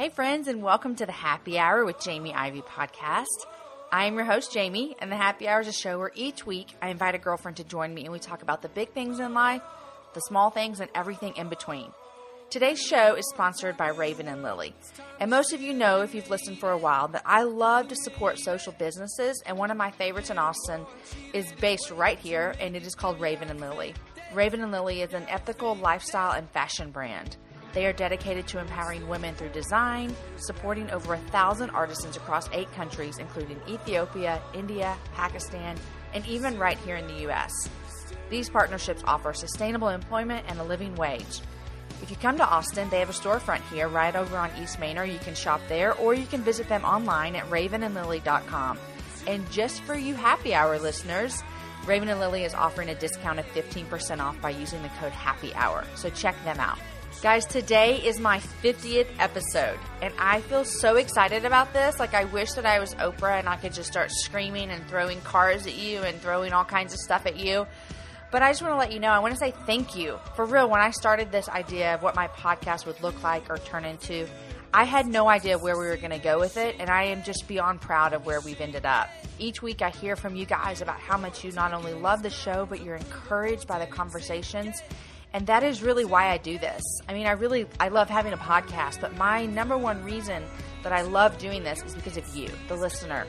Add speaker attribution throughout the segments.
Speaker 1: Hey, friends, and welcome to the Happy Hour with Jamie Ivey podcast. I am your host, Jamie, and the Happy Hour is a show where each week I invite a girlfriend to join me and we talk about the big things in life, the small things, and everything in between. Today's show is sponsored by Raven and Lily. And most of you know, if you've listened for a while, that I love to support social businesses, and one of my favorites in Austin is based right here, and it is called Raven and Lily. Raven and Lily is an ethical lifestyle and fashion brand. They are dedicated to empowering women through design, supporting over a thousand artisans across eight countries, including Ethiopia, India, Pakistan, and even right here in the U.S. These partnerships offer sustainable employment and a living wage. If you come to Austin, they have a storefront here right over on East Manor. you can shop there, or you can visit them online at ravenandlily.com. And just for you happy hour listeners, Raven and Lily is offering a discount of 15% off by using the code happy hour. So check them out. Guys, today is my 50th episode, and I feel so excited about this. Like, I wish that I was Oprah and I could just start screaming and throwing cars at you and throwing all kinds of stuff at you. But I just want to let you know, I want to say thank you. For real, when I started this idea of what my podcast would look like or turn into, I had no idea where we were going to go with it, and I am just beyond proud of where we've ended up. Each week, I hear from you guys about how much you not only love the show, but you're encouraged by the conversations and that is really why I do this. I mean, I really I love having a podcast, but my number one reason that I love doing this is because of you, the listener.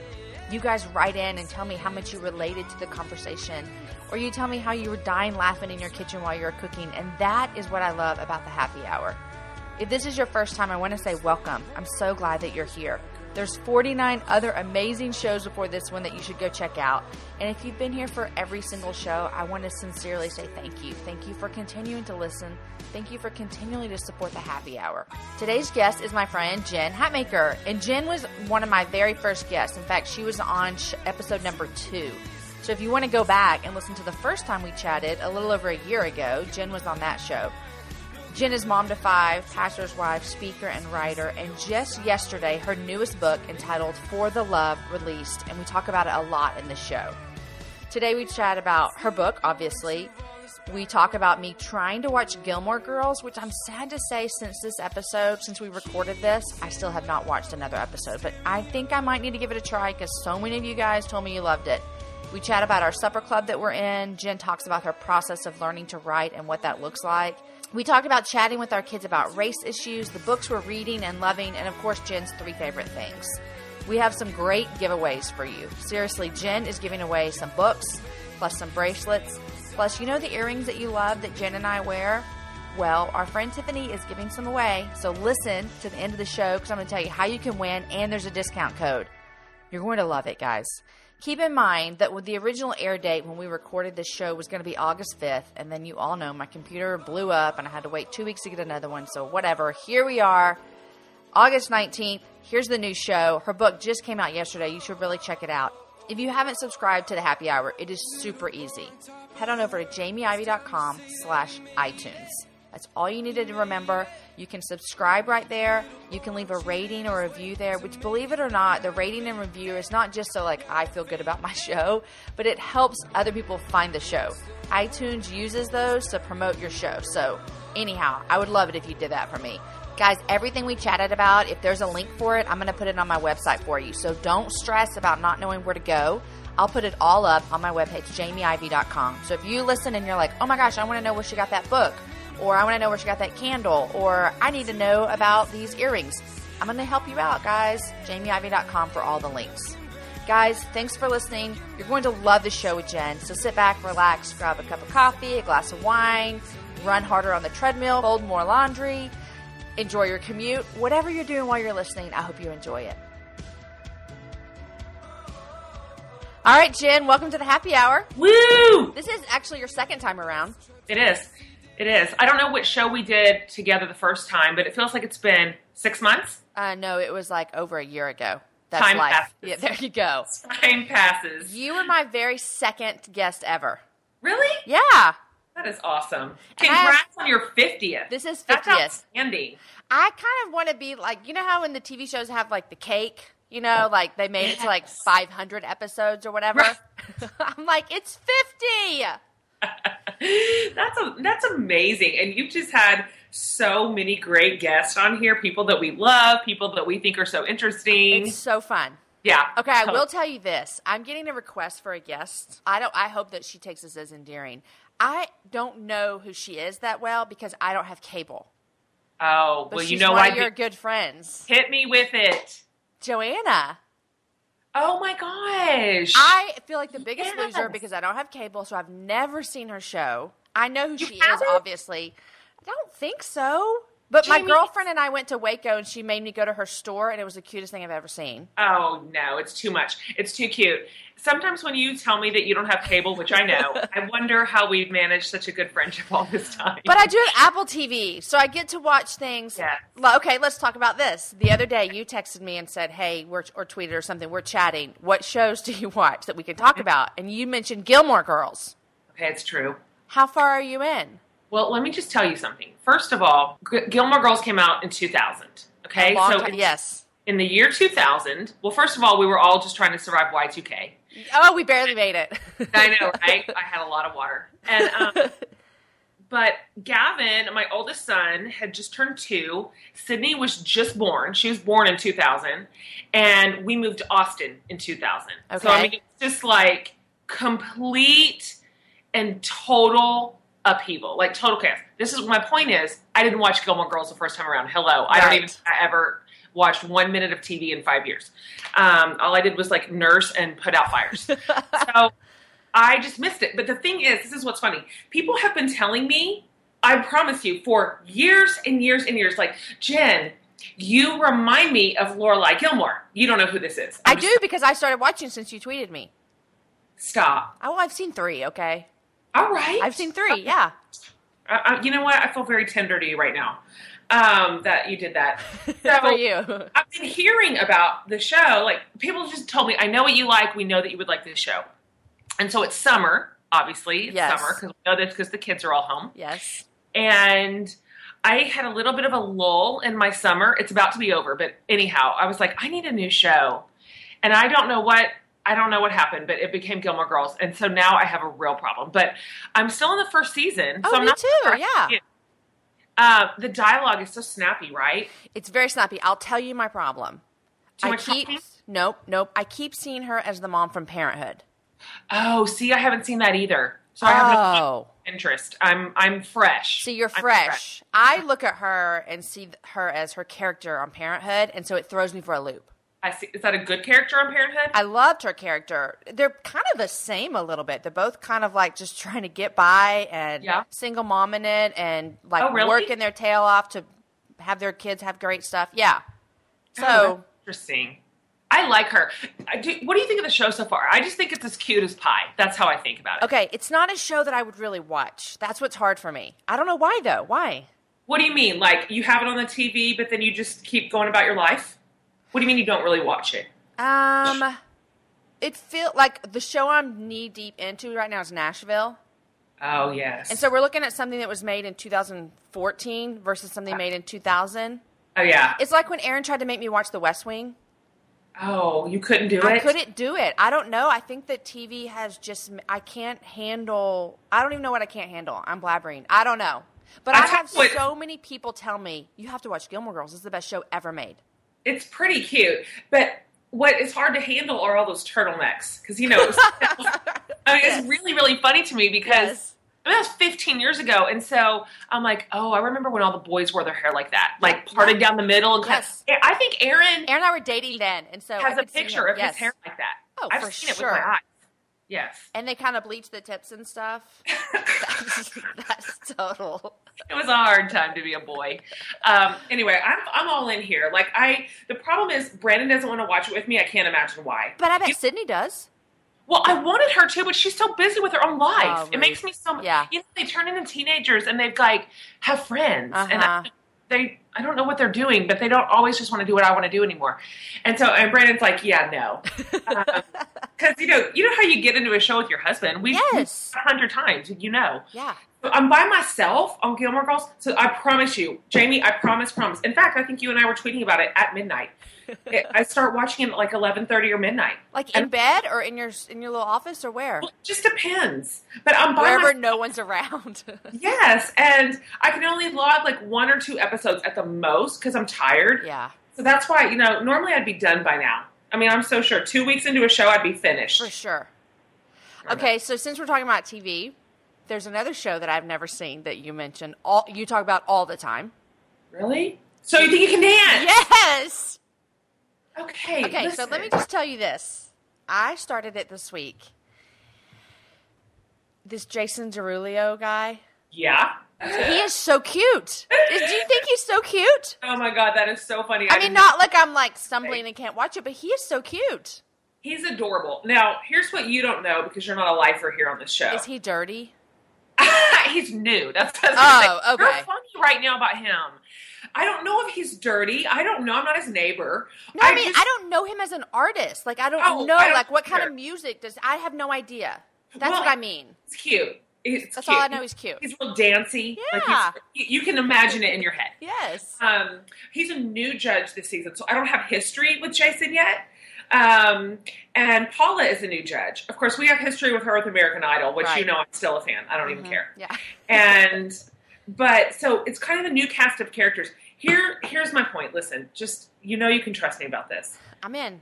Speaker 1: You guys write in and tell me how much you related to the conversation, or you tell me how you were dying laughing in your kitchen while you were cooking, and that is what I love about the happy hour. If this is your first time, I want to say welcome. I'm so glad that you're here. There's 49 other amazing shows before this one that you should go check out. And if you've been here for every single show, I want to sincerely say thank you. Thank you for continuing to listen. Thank you for continuing to support the happy hour. Today's guest is my friend Jen Hatmaker. And Jen was one of my very first guests. In fact, she was on episode number two. So if you want to go back and listen to the first time we chatted a little over a year ago, Jen was on that show. Jen is mom to five, pastor's wife, speaker, and writer. And just yesterday, her newest book entitled For the Love released, and we talk about it a lot in the show. Today, we chat about her book, obviously. We talk about me trying to watch Gilmore Girls, which I'm sad to say since this episode, since we recorded this, I still have not watched another episode. But I think I might need to give it a try because so many of you guys told me you loved it. We chat about our supper club that we're in. Jen talks about her process of learning to write and what that looks like. We talked about chatting with our kids about race issues, the books we're reading and loving, and of course, Jen's three favorite things. We have some great giveaways for you. Seriously, Jen is giving away some books, plus some bracelets, plus, you know the earrings that you love that Jen and I wear? Well, our friend Tiffany is giving some away, so listen to the end of the show because I'm going to tell you how you can win, and there's a discount code. You're going to love it, guys. Keep in mind that with the original air date when we recorded this show was going to be August 5th, and then you all know my computer blew up and I had to wait two weeks to get another one. So, whatever. Here we are, August 19th. Here's the new show. Her book just came out yesterday. You should really check it out. If you haven't subscribed to the Happy Hour, it is super easy. Head on over to jamieivey.com slash iTunes. That's all you needed to remember. You can subscribe right there. You can leave a rating or a review there, which believe it or not, the rating and review is not just so like I feel good about my show, but it helps other people find the show. iTunes uses those to promote your show. So, anyhow, I would love it if you did that for me. Guys, everything we chatted about, if there's a link for it, I'm going to put it on my website for you. So don't stress about not knowing where to go. I'll put it all up on my webpage, jamieivey.com. So if you listen and you're like, oh my gosh, I want to know where she got that book, or I want to know where she got that candle, or I need to know about these earrings. I'm going to help you out, guys. JamieIvey.com for all the links. Guys, thanks for listening. You're going to love the show with Jen. So sit back, relax, grab a cup of coffee, a glass of wine, run harder on the treadmill, fold more laundry, enjoy your commute. Whatever you're doing while you're listening, I hope you enjoy it. All right, Jen, welcome to the happy hour.
Speaker 2: Woo!
Speaker 1: This is actually your second time around.
Speaker 2: It is. It is. I don't know which show we did together the first time, but it feels like it's been six months.
Speaker 1: Uh, no, it was like over a year ago. That's
Speaker 2: Time
Speaker 1: life.
Speaker 2: passes.
Speaker 1: Yeah, there you go.
Speaker 2: Time passes.
Speaker 1: You were my very second guest ever.
Speaker 2: Really?
Speaker 1: Yeah.
Speaker 2: That is awesome.
Speaker 1: And I have-
Speaker 2: Congrats on your 50th.
Speaker 1: This is 50th.
Speaker 2: That's
Speaker 1: 50th.
Speaker 2: outstanding.
Speaker 1: I kind of want to be like, you know how in the TV shows have like the cake, you know, like they made it to like 500 episodes or whatever. I'm like, it's 50.
Speaker 2: that's a, that's amazing. And you've just had so many great guests on here, people that we love, people that we think are so interesting.
Speaker 1: It's so fun.
Speaker 2: yeah.
Speaker 1: Okay, I will tell you this. I'm getting a request for a guest. I don't I hope that she takes this as endearing. I don't know who she is that well because I don't have cable.
Speaker 2: Oh,
Speaker 1: But
Speaker 2: well, you know why?
Speaker 1: of your good friends.
Speaker 2: Hit me with it.
Speaker 1: Joanna.
Speaker 2: Oh my gosh.
Speaker 1: I feel like the biggest
Speaker 2: Yes.
Speaker 1: loser because I don't have cable, so I've never seen her show. I know who
Speaker 2: You
Speaker 1: she is,
Speaker 2: haven't?
Speaker 1: obviously. I don't think so. But my girlfriend and I went to Waco and she made me go to her store and it was the cutest thing I've ever seen.
Speaker 2: Oh no, it's too much. It's too cute. Sometimes when you tell me that you don't have cable, which I know, I wonder how we've managed such a good friendship all this time.
Speaker 1: But I do have Apple TV, so I get to watch things.
Speaker 2: Yeah.
Speaker 1: Okay, let's talk about this. The other day, you texted me and said, "Hey, we're or tweeted or something. We're chatting. What shows do you watch that we can talk about?" And you mentioned Gilmore Girls.
Speaker 2: okay, it's true.
Speaker 1: How far are you in?
Speaker 2: Well, let me just tell you something. First of all, G- Gilmore Girls came out in 2000. Okay, so
Speaker 1: time-
Speaker 2: in-
Speaker 1: yes.
Speaker 2: in the year 2000, well, first of all, we were all just trying to survive Y2K.
Speaker 1: Oh, we barely made it.
Speaker 2: I know, right? I had a lot of water. And um, but Gavin, my oldest son, had just turned two. Sydney was just born. She was born in 2000, and we moved to Austin in 2000. Okay. So I mean, it's just like complete and total upheaval, like total chaos. This is my point. Is I didn't watch Gilmore Girls the first time around. Hello, I don't even I ever watched one minute of TV in five years. Um, all I did was like nurse and put out fires. so I just missed it. But the thing is, this is what's funny. People have been telling me, I promise you, for years and years and years, like, Jen, you remind me of Lorelai Gilmore. You don't know who this is.
Speaker 1: I
Speaker 2: I'm
Speaker 1: do
Speaker 2: just-
Speaker 1: because I started watching since you tweeted me.
Speaker 2: Stop.
Speaker 1: Oh, I've seen three. Okay,
Speaker 2: All right.
Speaker 1: I've seen three. Yeah.
Speaker 2: Uh, uh, you know what? I feel very tender to you right now um, that you did that. So,
Speaker 1: For you.
Speaker 2: I've been hearing about the show. Like people just told me, I know what you like. We know that you would like this show. And so it's summer, obviously. It's
Speaker 1: Yes.
Speaker 2: summer because we know this because the kids are all home.
Speaker 1: Yes.
Speaker 2: And I had a little bit of a lull in my summer. It's about to be over, but anyhow, I was like, I need a new show. And I don't know what I don't know what happened, but it became Gilmore Girls, and so now I have a real problem. But I'm still in the first season,
Speaker 1: Oh,
Speaker 2: so I'm
Speaker 1: me
Speaker 2: not
Speaker 1: too,
Speaker 2: surprised.
Speaker 1: yeah.
Speaker 2: Uh, the dialogue is so snappy, right?
Speaker 1: It's very snappy. I'll tell you my problem.
Speaker 2: Too
Speaker 1: I
Speaker 2: much
Speaker 1: keep nope, nope. I keep seeing her as the mom from Parenthood.
Speaker 2: Oh, see, I haven't seen that either, so I have no
Speaker 1: Oh,
Speaker 2: interest. I'm I'm fresh.
Speaker 1: so you're
Speaker 2: I'm
Speaker 1: fresh. I look at her and see her as her character on Parenthood, and so it throws me for a loop.
Speaker 2: I see. Is that a good character on Parenthood?
Speaker 1: I loved her character. They're kind of the same a little bit. They're both kind of like just trying to get by and
Speaker 2: Yeah.
Speaker 1: single mom in it and like
Speaker 2: Oh, really?
Speaker 1: working their tail off to have their kids have great stuff. Yeah. Oh, so
Speaker 2: Oh, interesting. I like her. I do, what do you think of the show so far? I just think it's as cute as pie. That's how I think about it.
Speaker 1: okay, it's not a show that I would really watch. That's what's hard for me. I don't know why though. Why?
Speaker 2: What do you mean? Like you have it on the TV, but then you just keep going about your life? What do you mean you don't really watch it?
Speaker 1: Um, it feel like the show I'm knee deep into right now is Nashville,
Speaker 2: Oh yes.
Speaker 1: and so we're looking at something that was made in 2014 versus something made in 2000.
Speaker 2: oh yeah.
Speaker 1: It's like when Aaron tried to make me watch The West Wing.
Speaker 2: Oh, you couldn't do
Speaker 1: I
Speaker 2: it.
Speaker 1: I couldn't do it. I don't know. I think that TV has just. I can't handle. I don't even know what I can't handle. I'm blabbering. I don't know. But
Speaker 2: I
Speaker 1: I have
Speaker 2: what-
Speaker 1: so many people tell me you have to watch Gilmore Girls. It's the best show ever made.
Speaker 2: It's pretty cute, but what is hard to handle are all those turtlenecks because you know. It's, I mean,
Speaker 1: Yes.
Speaker 2: it's really really funny to me because. I mean, that was 15 years ago, and so I'm like, oh, I remember when all the boys wore their hair like that, like parted down the middle. And
Speaker 1: Yes.
Speaker 2: I think Aaron
Speaker 1: Aaron and I were dating then, and so I
Speaker 2: has a picture of
Speaker 1: Yes.
Speaker 2: his hair like that.
Speaker 1: Oh,
Speaker 2: I've
Speaker 1: for
Speaker 2: seen it
Speaker 1: sure.
Speaker 2: with my eyes. Yes,
Speaker 1: And they kind of bleach the tips and stuff. That's, that's total.
Speaker 2: it was a hard time to be a boy. Um, anyway, I'm I'm all in here. Like I, the problem is Brandon doesn't want to watch it with me. I can't imagine why.
Speaker 1: But I bet
Speaker 2: You-
Speaker 1: Sydney does.
Speaker 2: Well, I wanted her to, but she's so busy with her own life.
Speaker 1: Oh,
Speaker 2: it makes me so.
Speaker 1: Yeah.
Speaker 2: You know, they turn into teenagers and they've like have friends, and
Speaker 1: Uh-huh.
Speaker 2: I, they I don't know what they're doing, but they don't always just want to do what I want to do anymore. And so, and Brandon's like, yeah, no, um, because you know, you know how you get into a show with your husband. We've
Speaker 1: Yes.
Speaker 2: a hundred times, you know.
Speaker 1: Yeah.
Speaker 2: I'm by myself on Gilmore Girls, so I promise you, Jamie, I promise, promise. In fact, I think you and I were tweeting about it at midnight. It- I start watching it at like 11:30 or midnight.
Speaker 1: Like in
Speaker 2: And-
Speaker 1: bed or in your in your little office or where?
Speaker 2: Well, it just depends. But I'm by
Speaker 1: Wherever
Speaker 2: myself.
Speaker 1: no one's around.
Speaker 2: Yes, and I can only log like one or two episodes at the most because I'm tired.
Speaker 1: yeah,
Speaker 2: So that's why you know normally I'd be done by now. I mean, I'm so sure two weeks into a show I'd be finished.
Speaker 1: for sure. Okay, so since we're talking about TV, there's another show that I've never seen that you mentioned. All you talk about all the time.
Speaker 2: Really? So you think you can dance?
Speaker 1: Yes.
Speaker 2: Okay.
Speaker 1: Okay, so let me just tell you this. I started it this week. This Jason Derulo guy.
Speaker 2: Yeah.
Speaker 1: He is so cute. Do you think he's so cute?
Speaker 2: Oh my god, that is so funny.
Speaker 1: I mean,
Speaker 2: didn't-
Speaker 1: not like I'm like stumbling and can't watch it, but he is so cute.
Speaker 2: He's adorable. Now, here's what you don't know because you're not a lifer here on this show.
Speaker 1: Is he dirty?
Speaker 2: He's new. That's, that's
Speaker 1: Oh,
Speaker 2: what I'm saying.
Speaker 1: okay.
Speaker 2: You're funny right now about him. I don't know if he's dirty. I don't know. I'm not his neighbor.
Speaker 1: No, I, mean
Speaker 2: just-
Speaker 1: I don't know him as an artist. Like I don't
Speaker 2: Oh,
Speaker 1: know
Speaker 2: I don't
Speaker 1: like what kind of music does I have no idea. That's
Speaker 2: Well,
Speaker 1: what I mean.
Speaker 2: He's cute. He's
Speaker 1: That's
Speaker 2: cute.
Speaker 1: all I know. He's cute.
Speaker 2: He's real dancey. Like
Speaker 1: Yeah.
Speaker 2: he's, you can imagine it in your head.
Speaker 1: Yes.
Speaker 2: Um, he's a new judge this season, so I don't have history with Jason yet. Um, and Paula is a new judge. Of course, we have history with her with American Idol, which you know I'm still a fan. I don't even
Speaker 1: Mhm.
Speaker 2: care.
Speaker 1: Yeah.
Speaker 2: And but so it's kind of a new cast of characters. Here, here's my point. Listen, just you know, you can trust me about this.
Speaker 1: I'm in.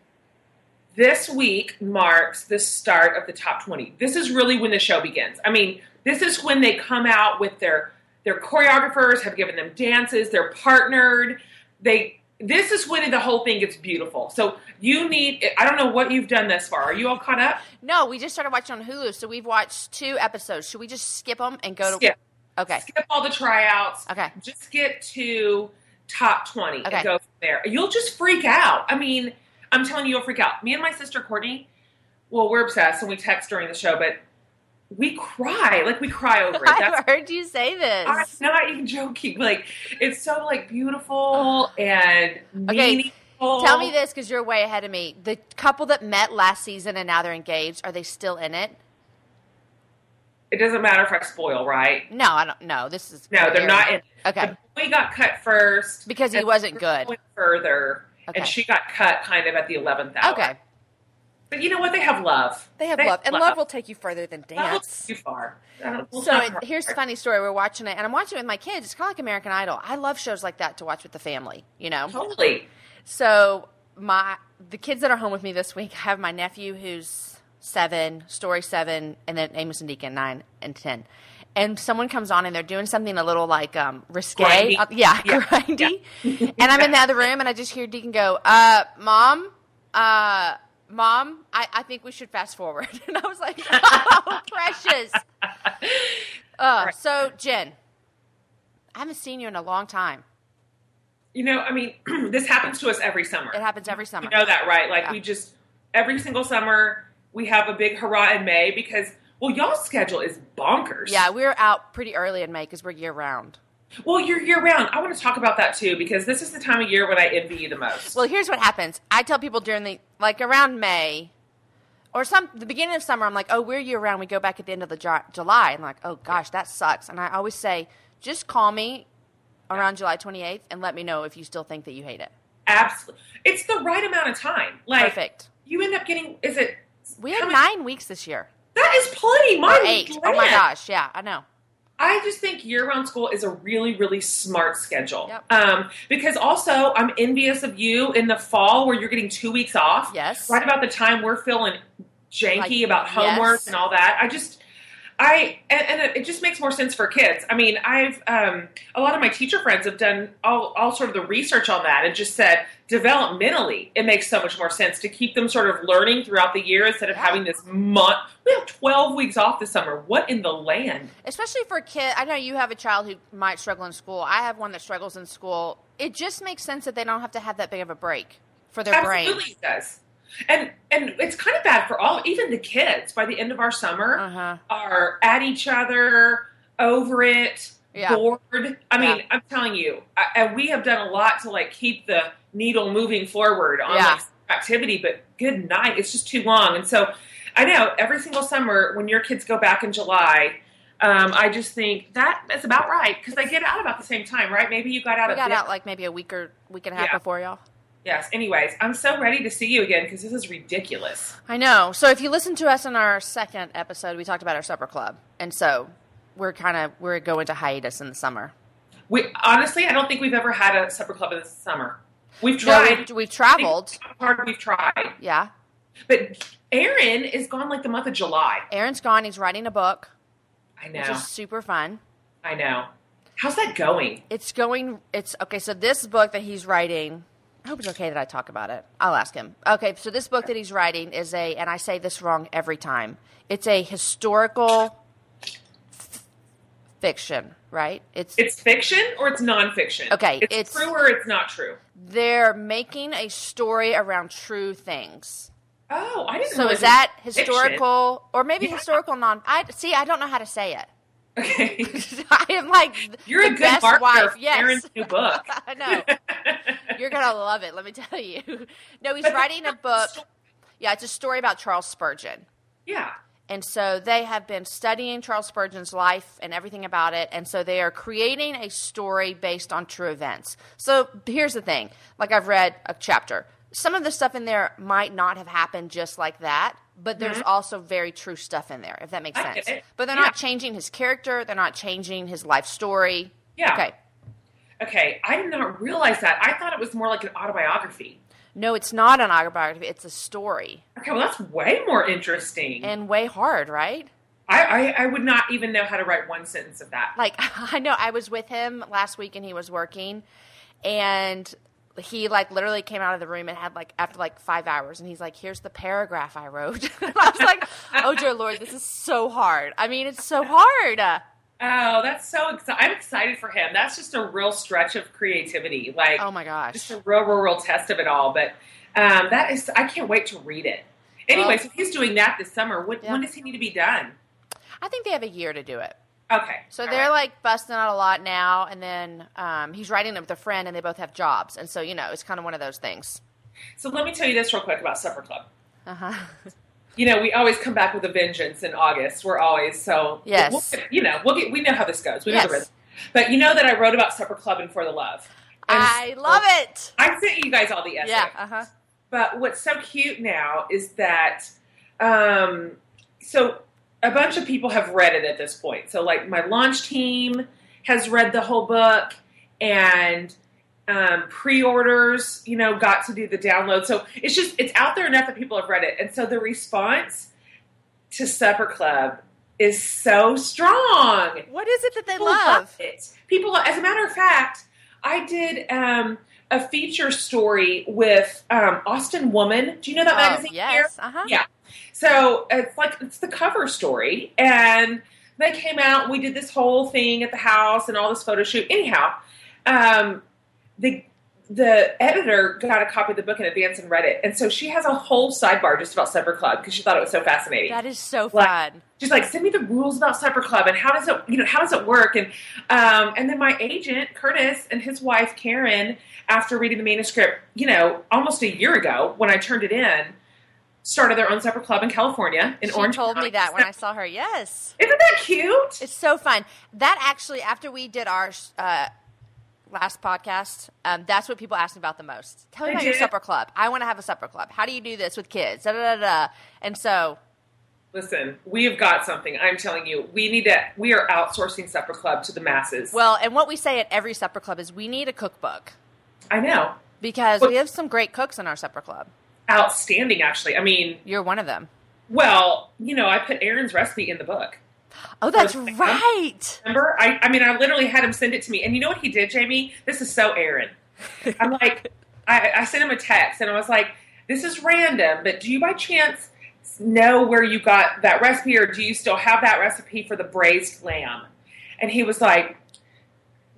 Speaker 2: This week marks the start of the top 20. This is really when the show begins. I mean, this is when they come out with their their choreographers have given them dances, they're partnered. They this is when the whole thing gets beautiful. So you need I don't know what you've done thus far. Are you all caught up?
Speaker 1: No, we just started watching on Hulu, so we've watched two episodes. Should we just skip them and go to?
Speaker 2: Skip.
Speaker 1: Okay.
Speaker 2: Skip all the tryouts.
Speaker 1: Okay.
Speaker 2: Just get to top 20
Speaker 1: Okay.
Speaker 2: and go from there. You'll just freak out. I mean, I'm telling you, you'll freak out. Me and my sister Courtney, well, we're obsessed and we text during the show, but we cry. Like, we cry over it. That's
Speaker 1: I've heard you say this.
Speaker 2: I'm not even joking. Like, it's so, like, beautiful and
Speaker 1: Okay,
Speaker 2: meaningful.
Speaker 1: Tell me this because you're way ahead of me. The couple that met last season and now they're engaged, are they still in it?
Speaker 2: It doesn't matter if I spoil, right?
Speaker 1: No, I don't know. This is
Speaker 2: No, they're not in
Speaker 1: Okay,
Speaker 2: The boy got cut first.
Speaker 1: because he wasn't good.
Speaker 2: Went further,
Speaker 1: Okay.
Speaker 2: and she got cut kind of at the 11th hour.
Speaker 1: Okay,
Speaker 2: But you know what? They have love.
Speaker 1: they have love, and love will take you further than
Speaker 2: Love
Speaker 1: dance.
Speaker 2: take you far. Don't-
Speaker 1: So it, here's a funny story. We're watching it, and I'm watching it with my kids. It's kind of like American Idol. I love shows like that to watch with the family. You know.
Speaker 2: Totally.
Speaker 1: So my the kids that are home with me this week, I have my nephew who's seven, Story seven, and then Amos and Deacon nine and ten. And someone comes on and they're doing something a little like um, risque. Uh, yeah,
Speaker 2: Yeah.
Speaker 1: grindy. and I'm in the other room and I just hear Deacon go, uh, "Mom, uh, Mom, I, I think we should fast forward." And I was like, "Oh, precious." Uh,
Speaker 2: Right.
Speaker 1: So Jen, I haven't seen you in a long time.
Speaker 2: You know, I mean, this happens to us every summer.
Speaker 1: It happens every summer.
Speaker 2: You know that, right? Like
Speaker 1: Yeah.
Speaker 2: we just every single summer we have a big hurrah in May because well, y'all's schedule is bonkers.
Speaker 1: Yeah, we're out pretty early in May because we're year round.
Speaker 2: Well, you're year round. I want to talk about that too because this is the time of year when I envy you the most.
Speaker 1: Well, here's what happens. I tell people during the like around May or some the beginning of summer. I'm like, oh, we're year round. We go back at the end of the Ju- July, and I'm like, oh gosh, that sucks. And I always say, just call me around July 28th and let me know if you still think that you hate it.
Speaker 2: Absolutely, it's the right amount of time. Like
Speaker 1: Perfect.
Speaker 2: you end up getting. Is it?
Speaker 1: We have nine weeks this year.
Speaker 2: That is plenty.
Speaker 1: Or eight. Oh my gosh, yeah, I know.
Speaker 2: I just think year-round school is a really, really smart schedule.
Speaker 1: Yep.
Speaker 2: Um, because also, I'm envious of you in the fall where you're getting two weeks off.
Speaker 1: Yes.
Speaker 2: Right about the time we're feeling janky
Speaker 1: Like,
Speaker 2: about homework
Speaker 1: yes.
Speaker 2: and all that. I just, I and, and it just makes more sense for kids. I mean, I've um, a lot of my teacher friends have done all, all sort of the research on that and just said developmentally it makes so much more sense to keep them sort of learning throughout the year instead of
Speaker 1: Yeah.
Speaker 2: having this month. We have 12 weeks off this summer. What in the land?
Speaker 1: Especially for a kid. I know you have a child who might struggle in school. I have one that struggles in school. It just makes sense that they don't have to have that big of a break for their
Speaker 2: Absolutely
Speaker 1: brain.
Speaker 2: it does. And and it's kind of bad for all, even the kids. By the end of our summer,
Speaker 1: Uh huh.
Speaker 2: are at each other, over it,
Speaker 1: Yeah.
Speaker 2: bored. I mean,
Speaker 1: Yeah.
Speaker 2: I'm telling you, I, and we have done a lot to like keep the needle moving forward on
Speaker 1: Yeah.
Speaker 2: like activity. But good night, it's just too long. And so, I know every single summer when your kids go back in July, Um, I just think that is about right because they get out about the same time, right? Maybe you got out
Speaker 1: We got
Speaker 2: the-
Speaker 1: out like maybe a week or week and a half before y'all.
Speaker 2: Yes. Anyways, I'm so ready to see you again because this is ridiculous.
Speaker 1: I know. So if you listen to us in our second episode, we talked about our supper club, and so we're kind of we're going to hiatus in the summer.
Speaker 2: We honestly, I don't think we've ever had a supper club in the summer. We've
Speaker 1: No,
Speaker 2: tried.
Speaker 1: we've, we've traveled.
Speaker 2: hard we've tried,
Speaker 1: Yeah,
Speaker 2: but Aaron is gone like the month of July.
Speaker 1: Aaron's gone. He's writing a book,
Speaker 2: I know.
Speaker 1: which is super fun.
Speaker 2: I know. How's that going?
Speaker 1: It's going. It's okay. So this book that he's writing. I hope it's okay that I talk about it. I'll ask him. Okay, so this book that he's writing is a, and I say this wrong every time. It's a historical f- fiction, right? It's
Speaker 2: It's fiction or it's nonfiction.
Speaker 1: Okay,
Speaker 2: it's,
Speaker 1: it's-
Speaker 2: true or it's not true.
Speaker 1: they're making a story around true things.
Speaker 2: Oh, I didn't.
Speaker 1: So is that
Speaker 2: was fiction.
Speaker 1: historical or maybe
Speaker 2: Yeah.
Speaker 1: historical non? I see. I don't know how to say it.
Speaker 2: Okay,
Speaker 1: I am like
Speaker 2: you're a good
Speaker 1: best wife. Yes,
Speaker 2: Aaron's new book.
Speaker 1: I know. You're gonna love it. Let me tell you. No, he's
Speaker 2: But-
Speaker 1: writing a book. Yeah, it's a story about Charles Spurgeon.
Speaker 2: yeah.
Speaker 1: And so they have been studying Charles Spurgeon's life and everything about it. And so they are creating a story based on true events. So here's the thing like I've read a chapter. Some of the stuff in there might not have happened just like that, but there's also very true stuff in there, if that makes
Speaker 2: Mm-hmm. I
Speaker 1: sense. But they're
Speaker 2: Yeah.
Speaker 1: not changing his character, they're not changing his life story.
Speaker 2: Yeah.
Speaker 1: Okay.
Speaker 2: Okay, I did not realize that. I thought it was more like an autobiography.
Speaker 1: No, it's not an autobiography, it's a story.
Speaker 2: Okay, well that's way more interesting.
Speaker 1: And way hard, right?
Speaker 2: I, I I would not even know how to write one sentence of that.
Speaker 1: like I know I was with him last week and he was working and he like literally came out of the room and had like after like five hours and he's like here's the paragraph I wrote I was like oh dear lord this is so hard I mean it's so hard
Speaker 2: Oh, that's so exciting! I'm excited for him. That's just a real stretch of creativity. Like
Speaker 1: oh my gosh.
Speaker 2: just a real, real, real test of it all. But um, that is, I can't wait to read it. Anyway,
Speaker 1: Well-
Speaker 2: so he's doing that this summer. When,
Speaker 1: Yeah.
Speaker 2: when does he need to be done?
Speaker 1: I think they have a year to do it
Speaker 2: Okay,
Speaker 1: so
Speaker 2: all
Speaker 1: they're
Speaker 2: right.
Speaker 1: like busting out a lot now and then um, he's writing it with a friend and they both have jobs and so you know it's kind of one of those things
Speaker 2: So let me tell you this real quick about Supper Club.
Speaker 1: uh-huh
Speaker 2: You know, we always come back with a vengeance in August. We're always so.
Speaker 1: Yes.
Speaker 2: we'll- you know, we'll get. We know how this goes. We know
Speaker 1: Yes.
Speaker 2: the rhythm. But you know that I wrote about Supper Club and For the Love. And
Speaker 1: I love it
Speaker 2: I sent you guys all the essays.
Speaker 1: yeah uh-huh
Speaker 2: But what's so cute now is that, um, so a bunch of people have read it at this point. So, like, my launch team has read the whole book, and um, pre-orders, you know, got to do the download. So it's just it's out there enough that people have read it, and so the response to Supper Club is so strong.
Speaker 1: what is it that they
Speaker 2: People
Speaker 1: love
Speaker 2: it. People, as a matter of fact, I did um, a feature story with um, Austin Woman. Do you know that
Speaker 1: oh,
Speaker 2: magazine
Speaker 1: yes uh-huh
Speaker 2: Yeah. So it's like it's the cover story, and they came out. We did this whole thing at the house and all this photo shoot. Anyhow, um, the the editor got a copy of the book in advance and read it, and so she has a whole sidebar just about Supper Club because she thought it was so fascinating
Speaker 1: That is so
Speaker 2: Like-
Speaker 1: fun.
Speaker 2: she's like, send me the rules about Supper Club and how does it, you know, how does it work? And um, and then my agent Curtis and his wife Karen, after reading the manuscript, you know, almost a year ago when I turned it in, started their own Supper Club in California in
Speaker 1: she
Speaker 2: Orange.
Speaker 1: told me that when I saw her. Yes,
Speaker 2: Isn't that cute?
Speaker 1: it's so fun. That actually, after we did our uh, last podcast, um, that's what people asked me about the most. Tell me about your supper club. I want to have a supper club. How do you do this with kids? Da, da, da, da. And so,
Speaker 2: Listen, we have got something. I'm telling you, we need to. We are outsourcing Supper Club to the masses.
Speaker 1: well, and what we say at every supper club is we need a cookbook
Speaker 2: I know,
Speaker 1: because
Speaker 2: Well-
Speaker 1: we have some great cooks in our supper club.
Speaker 2: Outstanding. Actually, I mean,
Speaker 1: You're one of them.
Speaker 2: well, you know, I put Aaron's recipe in the book.
Speaker 1: Oh, that's right.
Speaker 2: Remember? I, I mean, I literally had him send it to me. And you know what he did, Jamie? This is so Aaron. I'm like, I, I sent him a text and I was like, this is random, but do you by chance know where you got that recipe or do you still have that recipe for the braised lamb? And he was like,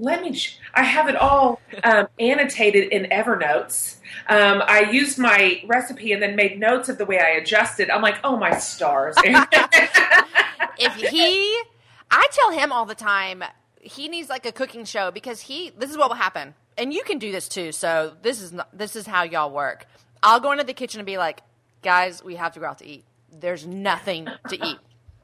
Speaker 2: let me, I have it all um, annotated in Evernotes. Um, I used my recipe and then made notes of the way I adjusted. I'm like, oh my stars.
Speaker 1: if he I tell him all the time he needs like a cooking show because he this is what will happen. And you can do this too. So this is not, this is how y'all work. I'll go into the kitchen and be like, "Guys, we have to go out to eat. There's nothing to eat."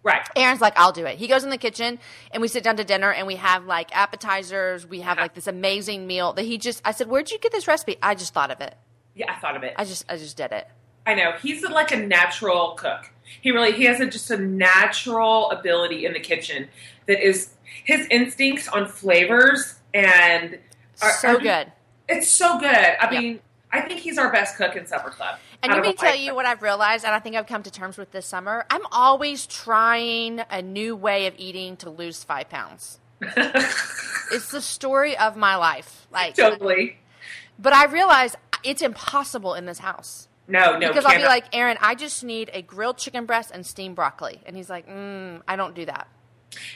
Speaker 2: Right.
Speaker 3: Aaron's like, I'll do it. He goes in the kitchen and we sit down to dinner and we have like appetizers. We have like this amazing meal that he just, I said, Where'd you get this recipe? I just thought of it.
Speaker 2: Yeah, I thought of it.
Speaker 3: I just, I just did it.
Speaker 2: I know he's like a natural cook. He really he has a, just a natural ability in the kitchen that is his instincts on flavors and are,
Speaker 3: so
Speaker 2: are-
Speaker 3: good.
Speaker 2: It's so good. I mean, I think he's our best cook in Supper Club.
Speaker 3: And let me tell you what I've realized, and I think I've come to terms with this summer. I'm always trying a new way of eating to lose five pounds. It's the story of my life. Like,
Speaker 2: totally.
Speaker 3: but I realize it's impossible in this house
Speaker 2: No, no.
Speaker 3: because I'll be like, Aaron, I just need a grilled chicken breast and steamed broccoli, and he's like, mm, I don't do that.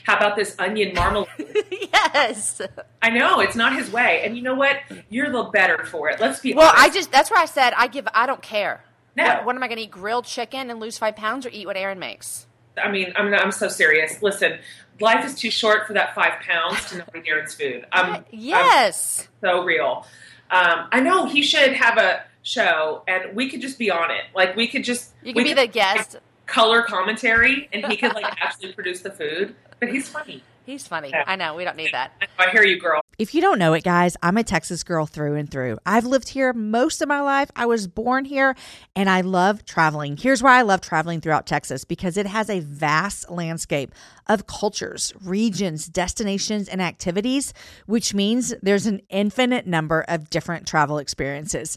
Speaker 2: How about this onion marmalade?
Speaker 3: yes.
Speaker 2: I know it's not his way, and you know what? You're the better for it. Let's be
Speaker 3: Well, I just that's where I said I give. I don't care.
Speaker 2: No.
Speaker 3: What, what am I going to eat? Grilled chicken and lose five pounds, or eat what Aaron makes?
Speaker 2: I mean, I'm I'm so serious. Listen, life is too short for that five pounds to not eat Aaron's food. I'm, I'm
Speaker 3: yes.
Speaker 2: so real. Um, I know he should have a show, and we could just be on it. Like we could just
Speaker 3: you
Speaker 2: could
Speaker 3: can be the guest.
Speaker 2: Color commentary, and he could like actually produce the food. But he's funny.
Speaker 3: He's funny.
Speaker 2: Yeah.
Speaker 3: I know. We don't need that.
Speaker 2: I hear you, girl.
Speaker 1: If you don't know it, guys, I'm a Texas girl through and through. I've lived here most of my life. I was born here and I love traveling. Here's why I love traveling throughout Texas because it has a vast landscape of cultures, regions, destinations, and activities, which means there's an infinite number of different travel experiences.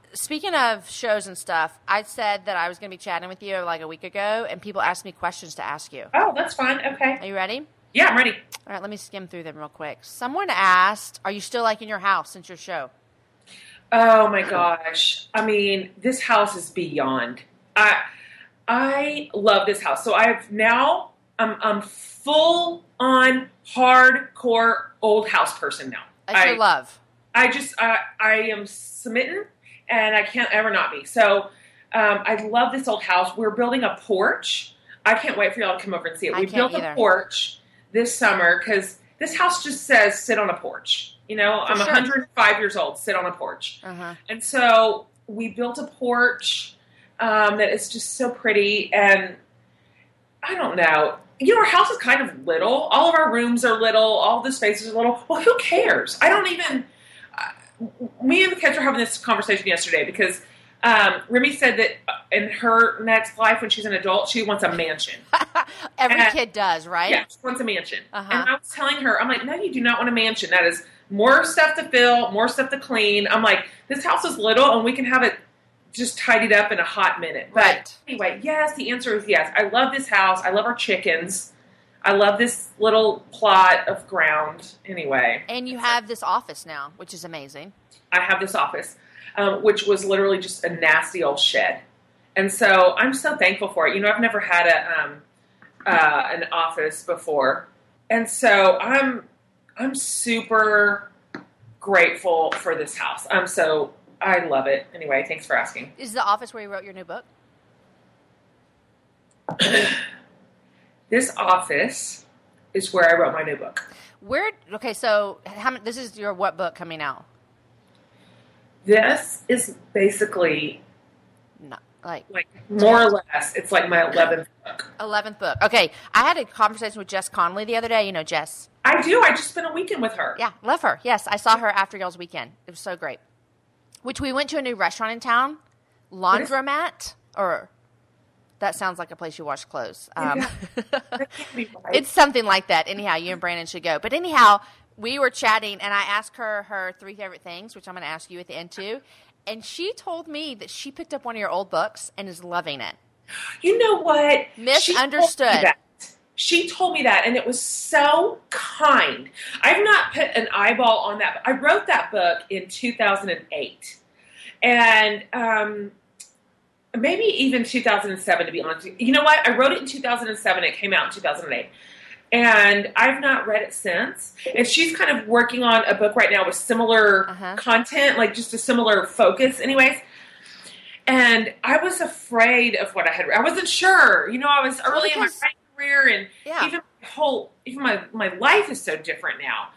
Speaker 3: speaking of shows and stuff, I said that I was going to be chatting with you like a week ago, and people asked me questions to ask you.
Speaker 2: Oh, that's fine. Okay.
Speaker 3: Are you ready?
Speaker 2: Yeah, I'm ready.
Speaker 3: All right, let me skim through them real quick. Someone asked, "Are you still like in your house since your show?"
Speaker 2: Oh my gosh. I mean, this house is beyond. I I love this house. So I've now I'm I'm full on hardcore old house person now.
Speaker 3: That's
Speaker 2: I,
Speaker 3: your love.
Speaker 2: I just I I am smitten and I can't ever not be. So um, I love this old house. We're building a porch I can't wait for y'all to come over and see it. We built
Speaker 1: either.
Speaker 2: a porch this summer because this house just says sit on a porch. You know, I'm
Speaker 1: sure.
Speaker 2: 105 years old, sit on a porch.
Speaker 1: Uh-huh.
Speaker 2: And so we built a porch um, that is just so pretty. And I don't know. You know, our house is kind of little. All of our rooms are little. All the spaces are little. Well, who cares? I don't even. Me and the kids were having this conversation yesterday because um, Remy said that in her next life, when she's an adult, she wants a mansion.
Speaker 1: Every
Speaker 2: Uh,
Speaker 1: kid does, right?
Speaker 2: Yeah, she wants a mansion.
Speaker 1: Uh-huh.
Speaker 2: And I was telling her, I'm like, no, you do not want a mansion. That is more stuff to fill, more stuff to clean. I'm like, this house is little and we can have it just tidied up in a hot minute. But
Speaker 1: Right.
Speaker 2: anyway, yes, the answer is yes. I love this house. I love our chickens. I love this little plot of ground. Anyway,
Speaker 1: And you have this office now, which is amazing.
Speaker 2: I have this office, um, which was literally just a nasty old shed. And so I'm so thankful for it. You know, I've never had a um, uh, an office before, and so I'm I'm super grateful for this house. I'm so I love it. Anyway, thanks for asking.
Speaker 1: Is the office where you wrote your new book?
Speaker 2: This office is where I wrote my new book.
Speaker 1: Where? Okay, so how many? This is your what book coming out?
Speaker 2: This is basically
Speaker 1: No, like
Speaker 2: like more or less. It's like my eleventh book.
Speaker 1: eleventh book. Okay, I had a conversation with Jess Connolly the other day. You know Jess.
Speaker 2: I do. I just spent a weekend with her.
Speaker 1: Yeah, love her. Yes, I saw her after y'all's weekend. It was so great. Which we went to a new restaurant in town, Laundromat, or that sounds like a place you wash clothes. Um,
Speaker 2: That can't be right.
Speaker 1: it's something like that. Anyhow, you and Brandon should go. But anyhow, we were chatting, and I asked her her three favorite things, which I'm going to ask you at the end too. And she told me that she picked up one of your old books and is loving it.
Speaker 2: You know what? She told Ms.
Speaker 1: Understood.
Speaker 2: that. She told me that, and it was so kind. I've not put an eyeball on that. But I wrote that book in 2008, and um, maybe even 2007. To be honest, you know what? I wrote it in 2007. It came out in 2008. And I've not read it since. And she's kind of working on a book right now with similar
Speaker 1: Uh-huh.
Speaker 2: content, like just a similar focus, anyways. And I was afraid of what I had. I wasn't sure. You know, I was early in my career, and
Speaker 1: Yeah.
Speaker 2: even my whole, even my my life is so different now.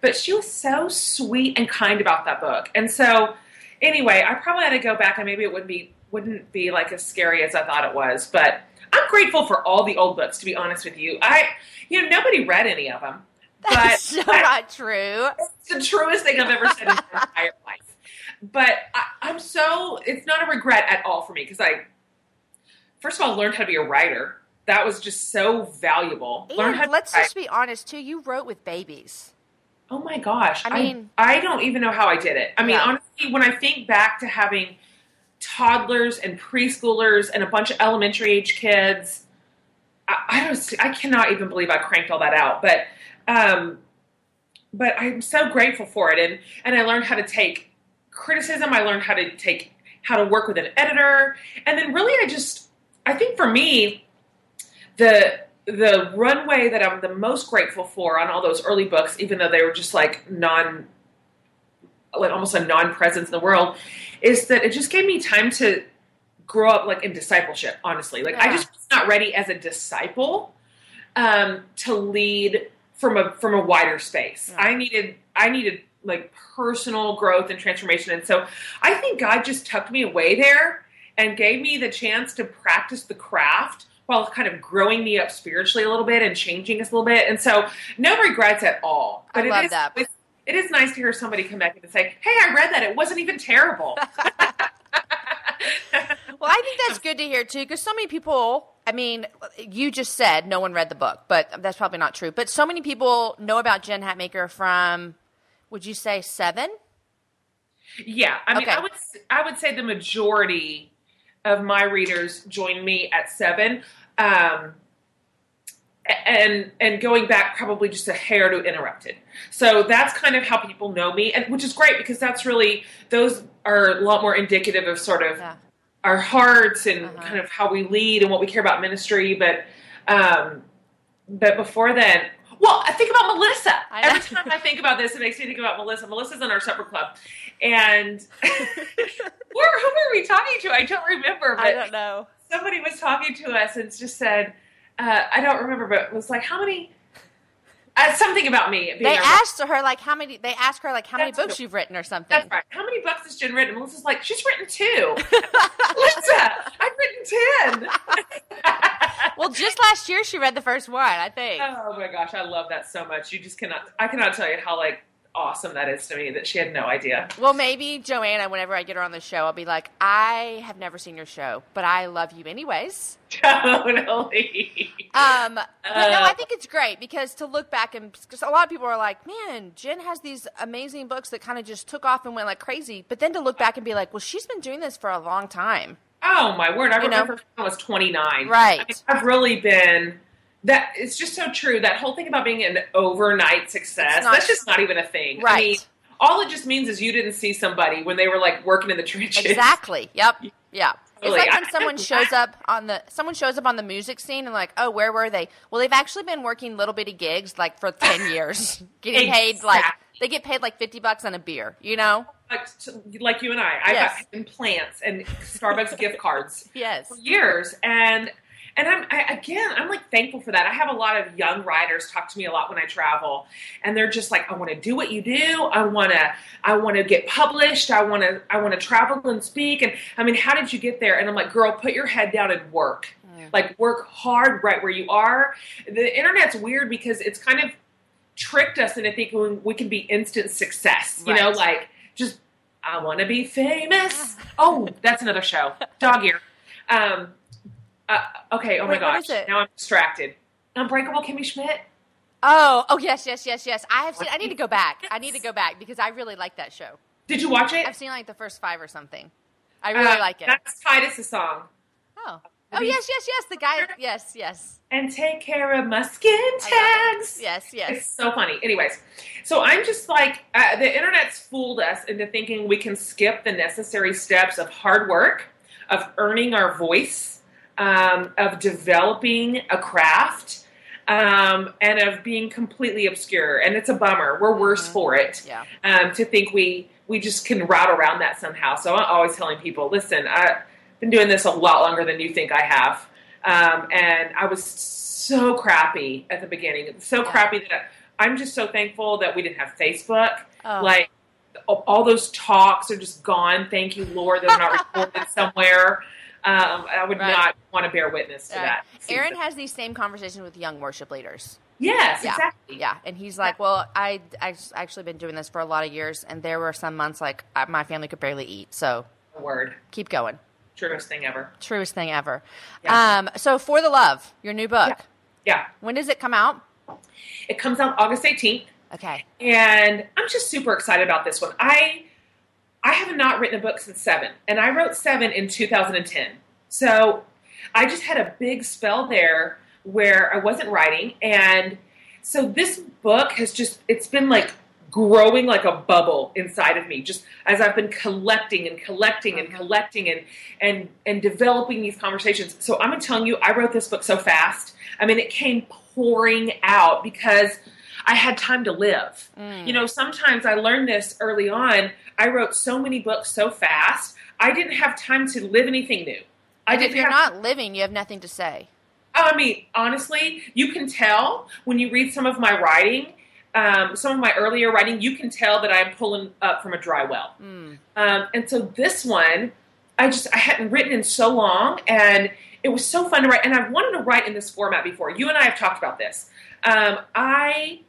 Speaker 2: But she was so sweet and kind about that book, and so anyway, I probably had to go back, and maybe it would be wouldn't be like as scary as I thought it was. But I'm grateful for all the old books. To be honest with you, I you know nobody read any of them.
Speaker 1: That's so
Speaker 2: I-
Speaker 1: not true.
Speaker 2: it's the truest thing I've ever said in my entire life. But I, I'm so, it's not a regret at all for me because I, first of all, learned how to be a writer. That was just so valuable.
Speaker 1: And let's just be honest too. You wrote with babies.
Speaker 2: Oh my gosh.
Speaker 1: I mean-
Speaker 2: I, don't even know how I did it. I mean,
Speaker 1: Yeah.
Speaker 2: honestly, when I think back to having toddlers and preschoolers and a bunch of elementary age kids, I, I don't, I cannot even believe I cranked all that out. But, um, but I'm so grateful for it. And, and I learned how to take criticism. I learned how to take, how to work with an editor. And then really, I just, I think for me, the the runway that I'm the most grateful for on all those early books, even though they were just like non, like almost a non-presence in the world, is that it just gave me time to grow up like in discipleship. Honestly, like I just was not ready as a disciple um, to lead from a from a wider space.
Speaker 1: Yeah.
Speaker 2: I needed I needed like personal growth and transformation, and so I think God just tucked me away there and gave me the chance to practice the craft while kind of growing me up spiritually a little bit and changing us a little bit. And so, no regrets at all.
Speaker 1: I love
Speaker 2: is-
Speaker 1: that.
Speaker 2: It is nice to hear somebody come back and say, "Hey, I read that. It wasn't even terrible."
Speaker 1: Well, I think that's good to hear too, because so many people. I mean, you just said no one read the book, but that's probably not true. But so many people know about Jen Hatmaker from, would you say seven?
Speaker 2: Yeah, I mean,
Speaker 1: Okay.
Speaker 2: I would I would say the majority of my readers join me at seven, um, and and going back probably just a hair to interrupted. So that's kind of how people know me, and which is great because that's really those are a lot more indicative of sort of
Speaker 1: Yeah.
Speaker 2: our hearts and
Speaker 1: Uh-huh.
Speaker 2: kind of how we lead and what we care about ministry. But um, but before then, well, I think about Melissa.
Speaker 1: I.
Speaker 2: Every time I think about this, it makes me think about Melissa. Melissa's in our supper club, and where who were we talking to? I don't remember, but
Speaker 1: know.
Speaker 2: somebody was talking to us and just said, uh, I don't remember, but it was like how many. Uh, something about me.
Speaker 1: They asked her like how many. They asked her like how many books you've written or something.
Speaker 2: That's right. How many books has Jen written? Melissa's like, she's written two. Melissa, I've written ten.
Speaker 1: Well, just last year she read the first one. I think.
Speaker 2: oh my gosh, I love that so much. You just cannot. I cannot tell you how like awesome that is to me that she had no idea.
Speaker 1: Well, maybe Joanna, whenever I get her on the show, I'll be like, I have never seen your show, but I love you anyways.
Speaker 2: Totally.
Speaker 1: Um, but no,
Speaker 2: Uh,
Speaker 1: I think it's great because to look back and because a lot of people are like, man, Jen has these amazing books that kind of just took off and went like crazy. But then to look back and be like, well, she's been doing this for a long time.
Speaker 2: Oh my word! I
Speaker 1: You know?
Speaker 2: remember when I was 29.
Speaker 1: Right.
Speaker 2: I mean, I've really been. That it's just so true. That whole thing about being an overnight success, that's just not even a thing.
Speaker 1: Right.
Speaker 2: I mean, all it just means is you didn't see somebody when they were like working in the trenches.
Speaker 1: Exactly. Yep. Yeah. It's like when someone shows up on the someone shows up on the music scene and like, oh, where were they? Well, they've actually been working little bitty gigs like for ten years, getting paid like they get paid like fifty bucks on a beer. You know?
Speaker 2: Like, to- like you and I, I
Speaker 1: Yes.
Speaker 2: got implants and Starbucks gift cards
Speaker 1: Yes.
Speaker 2: for years, and and I'm I, again, I'm like thankful for that. I have a lot of young writers talk to me a lot when I travel, and they're just like, I want to do what you do. I want to I want to get published. I want to I want to travel and speak. And I mean, how did you get there? And I'm like, girl, put your head down and work. Like work hard right where you are. The internet's weird because it's kind of tricked us into thinking we can be instant success. You know, like just I want to be famous. Oh, that's another show. Dog ear. Um, uh, okay. Oh
Speaker 1: Wait,
Speaker 2: my gosh. Now I'm distracted. Unbreakable Kimmy Schmidt.
Speaker 1: Oh, oh yes, yes, yes, yes. I have seen. I need to go back. I need to go back because I really like that show.
Speaker 2: Did you watch it?
Speaker 1: I've seen like the first five or something. I really
Speaker 2: Uh,
Speaker 1: like it.
Speaker 2: That's Titus' song.
Speaker 1: Oh, oh yes, yes, yes. The guy. Yes, yes.
Speaker 2: And take care of my skin
Speaker 1: I love it.
Speaker 2: tags.
Speaker 1: Yes, yes.
Speaker 2: It's so funny. Anyways, so I'm just like, uh, the internet's fooled us into thinking we can skip the necessary steps of hard work, of earning our voice, um, of developing a craft, um, and of being completely obscure. And it's a bummer. We're worse
Speaker 1: Mhm.
Speaker 2: for it
Speaker 1: Yeah.
Speaker 2: um, to think we we just can route around that somehow. So I'm always telling people, listen, I've been doing this a lot longer than you think I have, um, and I was so crappy at the beginning, so crappy that I, I'm just so thankful that we didn't have Facebook.
Speaker 1: Oh.
Speaker 2: Like all all those talks are just gone. Thank you, Lord, they're not recorded somewhere. Um, I would
Speaker 1: Right.
Speaker 2: not want to bear witness to
Speaker 1: Right.
Speaker 2: that.
Speaker 1: Aaron has these same conversations with young worship leaders.
Speaker 2: yes,
Speaker 1: Yeah.
Speaker 2: exactly.
Speaker 1: Yeah, and he's like, "Well, I I actually been doing this for a lot of years, and there were some months like I, my family could barely eat. So
Speaker 2: Word,
Speaker 1: keep going.
Speaker 2: truest thing ever.
Speaker 1: Truest thing ever.
Speaker 2: Yeah.
Speaker 1: Um, so for the love, your new book.
Speaker 2: Yeah,
Speaker 1: When does it come out?
Speaker 2: it comes out August 18th.
Speaker 1: Okay.
Speaker 2: and I'm just super excited about this one. I I have not written a book since seven, and I wrote seven in 2010. So I just had a big spell there where I wasn't writing, and so this book has just it's been like growing like a bubble inside of me just as I've been collecting and collecting and
Speaker 1: Mhm.
Speaker 2: collecting and and and developing these conversations. So I'm telling you, I wrote this book so fast. I mean, it came pouring out because I had time to live.
Speaker 1: Mm.
Speaker 2: You know, sometimes I learned this early on. I wrote so many books so fast, I didn't have time to live anything new. I
Speaker 1: And if you're
Speaker 2: have
Speaker 1: not living, you have nothing to say.
Speaker 2: I mean, honestly, you can tell when you read some of my writing, um, some of my earlier writing, you can tell that I'm pulling up from a dry well.
Speaker 1: Mm.
Speaker 2: Um, and so this one, I just I hadn't written in so long, and it was so fun to write. And I've wanted to write in this format before. You and I have talked about this. Um, I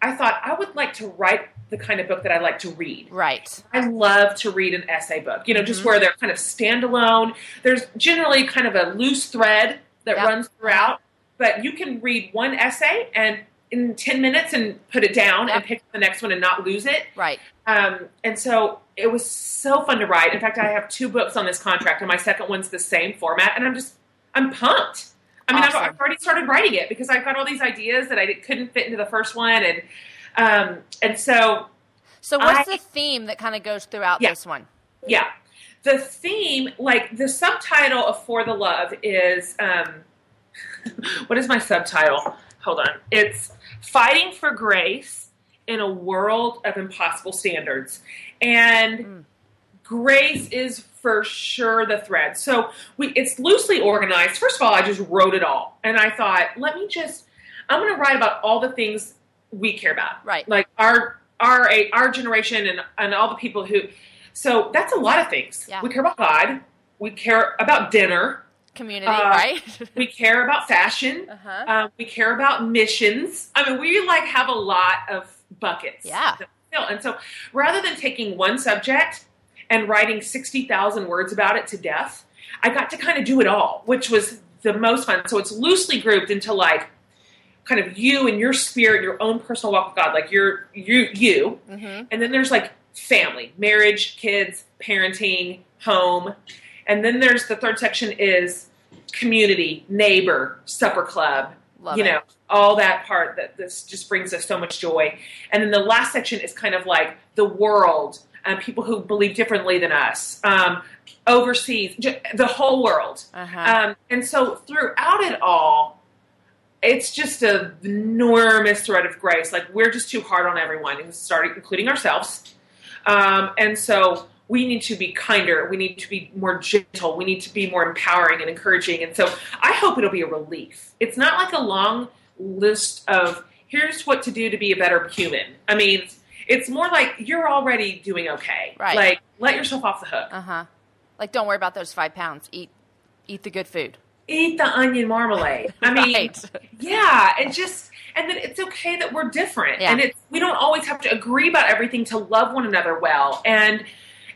Speaker 2: I thought I would like to write the kind of book that I like to read.
Speaker 1: Right.
Speaker 2: I love to read an essay book, you know, just
Speaker 1: Mhm.
Speaker 2: where they're kind of standalone. There's generally kind of a loose thread that
Speaker 1: Yep.
Speaker 2: runs throughout, but you can read one essay and in 10 minutes and put it down
Speaker 1: Yep.
Speaker 2: and pick the next one and not lose it.
Speaker 1: Right.
Speaker 2: Um, and so it was so fun to write. In fact, I have two books on this contract, and my second one's the same format, and I'm just, I'm pumped. I mean, I've, I've already started writing it because I've got all these ideas that I couldn't fit into the first one, and um, and so
Speaker 1: So what's
Speaker 2: I-
Speaker 1: the theme that kind of goes throughout
Speaker 2: Yeah.
Speaker 1: this one?
Speaker 2: Yeah. The theme, like the subtitle of For the Love is um what is my subtitle? Hold on. It's Fighting for Grace in a World of Impossible Standards. And
Speaker 1: Mm.
Speaker 2: grace is for sure the thread. So we it's loosely organized. First of all, I just wrote it all, and I thought, let me just I'm going to write about all the things we care about,
Speaker 1: Right.
Speaker 2: Like our our a our generation and and all the people who. So that's a lot of things.
Speaker 1: Yeah.
Speaker 2: We care about God. We care about dinner.
Speaker 1: Community,
Speaker 2: Uh,
Speaker 1: right?
Speaker 2: We care about fashion.
Speaker 1: uh-huh.
Speaker 2: Um, we care about missions. I mean, we like have a lot of buckets.
Speaker 1: Yeah.
Speaker 2: And so rather than taking one subject and writing 60,000 words about it to death, I got to kind of do it all, which was the most fun. So it's loosely grouped into like kind of you and your spirit, your own personal walk with God, like you're you you.
Speaker 1: hmm
Speaker 2: And then there's like family, marriage, kids, parenting, home. And then there's the third section is community, neighbor, supper club,
Speaker 1: Love
Speaker 2: you
Speaker 1: it.
Speaker 2: know, all that part that this just brings us so much joy. And then the last section is kind of like the world and people who believe differently than us, um, overseas, the whole world.
Speaker 1: Uh-huh.
Speaker 2: Um, and so throughout it all, it's just a enormous thread of grace. Like we're just too hard on everyone, and starting including ourselves. Um, and so we need to be kinder. We need to be more gentle. We need to be more empowering and encouraging. And so I hope it'll be a relief. It's not like a long list of here's what to do to be a better human. I mean, it's more like you're already doing okay.
Speaker 1: Right.
Speaker 2: Like let yourself off the hook.
Speaker 1: Uh-huh. Like don't worry about those five pounds. Eat eat the good food.
Speaker 2: Eat the onion marmalade. I mean,
Speaker 1: right.
Speaker 2: Yeah, and just and then it's okay that we're different,
Speaker 1: Yeah.
Speaker 2: and it's we don't always have to agree about everything to love one another well, and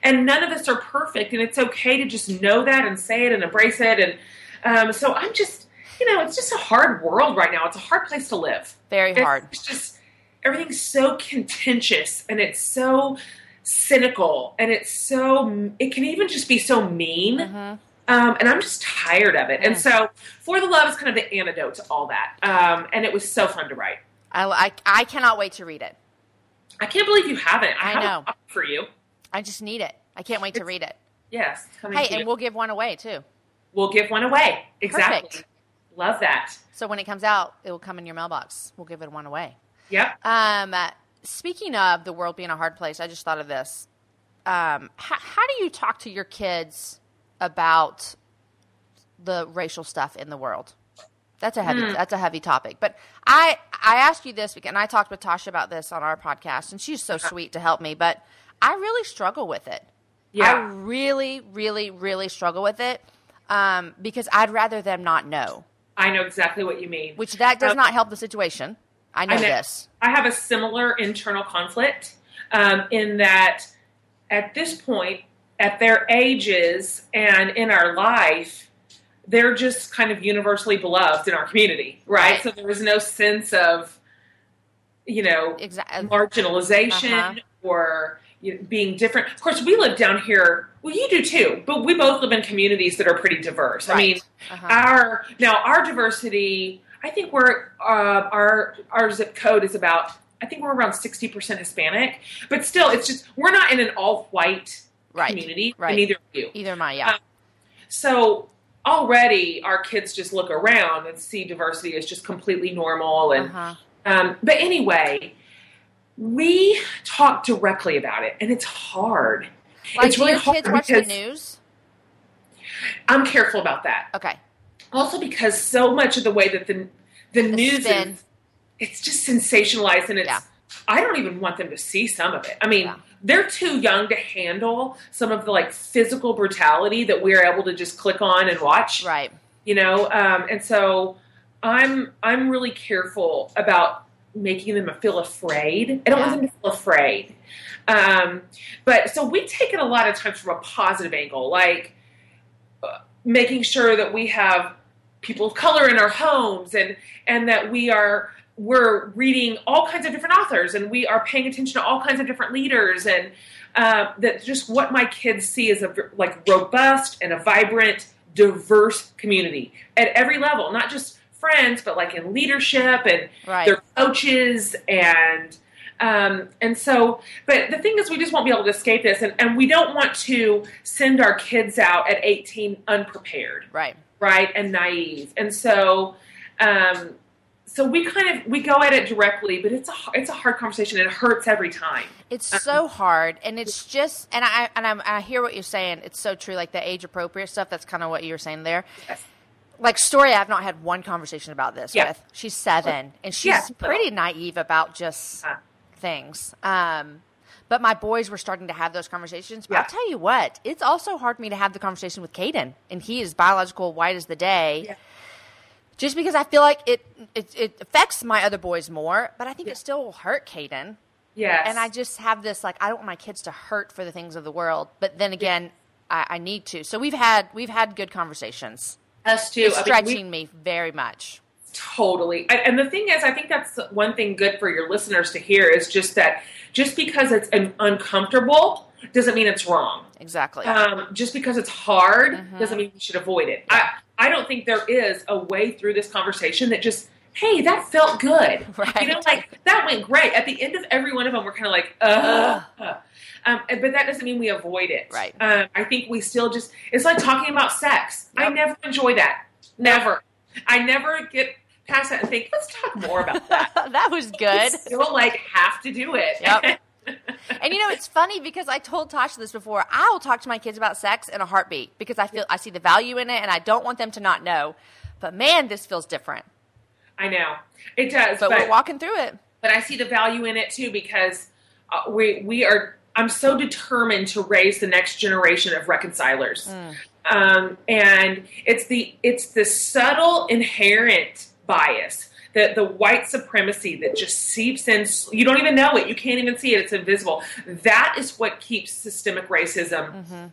Speaker 2: and none of us are perfect, and it's okay to just know that and say it and embrace it, and um, so I'm just you know it's just a hard world right now. It's a hard place to live.
Speaker 1: Very
Speaker 2: It's-
Speaker 1: hard.
Speaker 2: It's just everything's so contentious and it's so cynical and it's so it can even just be so mean.
Speaker 1: hmm
Speaker 2: Um, and I'm just tired of it. And so, For the Love is kind of the antidote to all that. Um, and it was so fun to write.
Speaker 1: I, I, I cannot wait to read it.
Speaker 2: I can't believe you haven't. I,
Speaker 1: I
Speaker 2: have
Speaker 1: know.
Speaker 2: for you.
Speaker 1: I just need it. I can't wait to read it.
Speaker 2: Yes,
Speaker 1: Hey, and
Speaker 2: you.
Speaker 1: we'll give one away too.
Speaker 2: We'll give one away. Exactly.
Speaker 1: Perfect.
Speaker 2: Love that.
Speaker 1: So when it comes out, it will come in your mailbox. We'll give it one away.
Speaker 2: Yep.
Speaker 1: Um, speaking of the world being a hard place, I just thought of this. Um, how, how do you talk to your kids about the racial stuff in the world? That's a heavy.
Speaker 2: Hmm.
Speaker 1: That's a heavy topic. But I I asked you this because and I talked with Tasha about this on our podcast, and she's so sweet to help me. But I really struggle with it.
Speaker 2: Yeah.
Speaker 1: I really, really, really struggle with it um, because I'd rather them not know,
Speaker 2: I know exactly what you mean.
Speaker 1: which that does
Speaker 2: Um,
Speaker 1: not help the situation. I know,
Speaker 2: I know.
Speaker 1: this.
Speaker 2: I have a similar internal conflict um, in that at this point, at their ages and in our life, they're just kind of universally beloved in our community, right?
Speaker 1: Right.
Speaker 2: So there was no sense of, you know,
Speaker 1: Exactly.
Speaker 2: marginalization
Speaker 1: Uh-huh.
Speaker 2: or you know, being different. Of course, we live down here. Well, you do too, but we both live in communities that are pretty diverse. I mean,
Speaker 1: Uh-huh.
Speaker 2: our now our diversity. I think we're uh, our our zip code is about. I think we're around sixty percent Hispanic, but still, it's just we're not in an all white
Speaker 1: Right.
Speaker 2: community,
Speaker 1: Right.
Speaker 2: neither are you.
Speaker 1: Either am I. Yeah.
Speaker 2: Uh, So already, our kids just look around and see diversity as just completely normal and
Speaker 1: uh-huh.
Speaker 2: um, but anyway, we talk directly about it, and it's hard.
Speaker 1: Like,
Speaker 2: it's really
Speaker 1: your kids
Speaker 2: hard
Speaker 1: watch the news?
Speaker 2: I'm careful about that.
Speaker 1: Okay.
Speaker 2: Also, because so much of the way that the the, news is, it's just sensationalized, and it's.
Speaker 1: Yeah.
Speaker 2: I don't even want them to see some of it. I mean,
Speaker 1: Yeah.
Speaker 2: they're too young to handle some of the like physical brutality that we're able to just click on and watch.
Speaker 1: Right.
Speaker 2: you know um, and so i'm i'm really careful about making them feel afraid i don't want them to feel afraid um, but so we take it a lot of times from a positive angle like uh, making sure that we have people of color in our homes and and that we are we're reading all kinds of different authors and we are paying attention to all kinds of different leaders and uh, that just what my kids see is a like robust and a vibrant diverse community at every level not just friends but like in leadership and
Speaker 1: Right.
Speaker 2: their coaches and um, and so but the thing is we just won't be able to escape this and, and we don't want to send our kids out at 18 unprepared
Speaker 1: Right.
Speaker 2: right and naive and so um, so we kind of we go at it directly, but it's a it's a hard conversation. It hurts every time.
Speaker 1: It's so hard, and it's just, and I and I'm, I hear what you're saying. It's so true. Like the age appropriate stuff. That's kind of what you were saying there.
Speaker 2: Yes.
Speaker 1: Like story, I've not had one conversation about this
Speaker 2: Yeah.
Speaker 1: with. She's seven, and she's
Speaker 2: Yeah.
Speaker 1: pretty naive about just
Speaker 2: Uh.
Speaker 1: things. Um, but my boys were starting to have those conversations. But
Speaker 2: Yeah.
Speaker 1: I'll tell you what, it's also hard for me to have the conversation with Caden, and he is biological, white as the day.
Speaker 2: Yeah.
Speaker 1: Just because I feel like it, it it affects my other boys more, but I think it still will hurt Caden.
Speaker 2: Yes,
Speaker 1: And I just have this like I don't want my kids to hurt for the things of the world, but then again, I, I need to. So we've had we've had good conversations.
Speaker 2: us too.
Speaker 1: It's
Speaker 2: I mean, we-
Speaker 1: stretching me very much.
Speaker 2: Totally. And- And the thing is, I think that's one thing good for your listeners to hear is just that just because it's un- uncomfortable doesn't mean it's wrong.
Speaker 1: Exactly.
Speaker 2: Um, just because it's hard
Speaker 1: Mhm.
Speaker 2: doesn't mean we should avoid it. I, I don't think there is a way through this conversation that just, hey, that felt good.
Speaker 1: Right.
Speaker 2: You know, like that went great. At the end of every one of them, we're kind of like, ugh. Um, but that doesn't mean we avoid it.
Speaker 1: Right.
Speaker 2: Um, I think we still just, it's like talking about sex. I never enjoy that. Never. I never get past that and think, let's talk more about that.
Speaker 1: that was good.
Speaker 2: I still like have to do it.
Speaker 1: Yep. And you know, it's funny because I told Tasha this before. I will talk to my kids about sex in a heartbeat because I feel I see the value in it, and I don't want them to not know. But man, this feels different.
Speaker 2: I know it does.
Speaker 1: But, we're walking through it.
Speaker 2: but I see the value in it too because uh, we we are. I'm so determined to raise the next generation of reconcilers, um, and it's the it's the subtle inherent bias. The, the white supremacy that just seeps in you don't even know it you can't even see it it's invisible that is what keeps systemic racism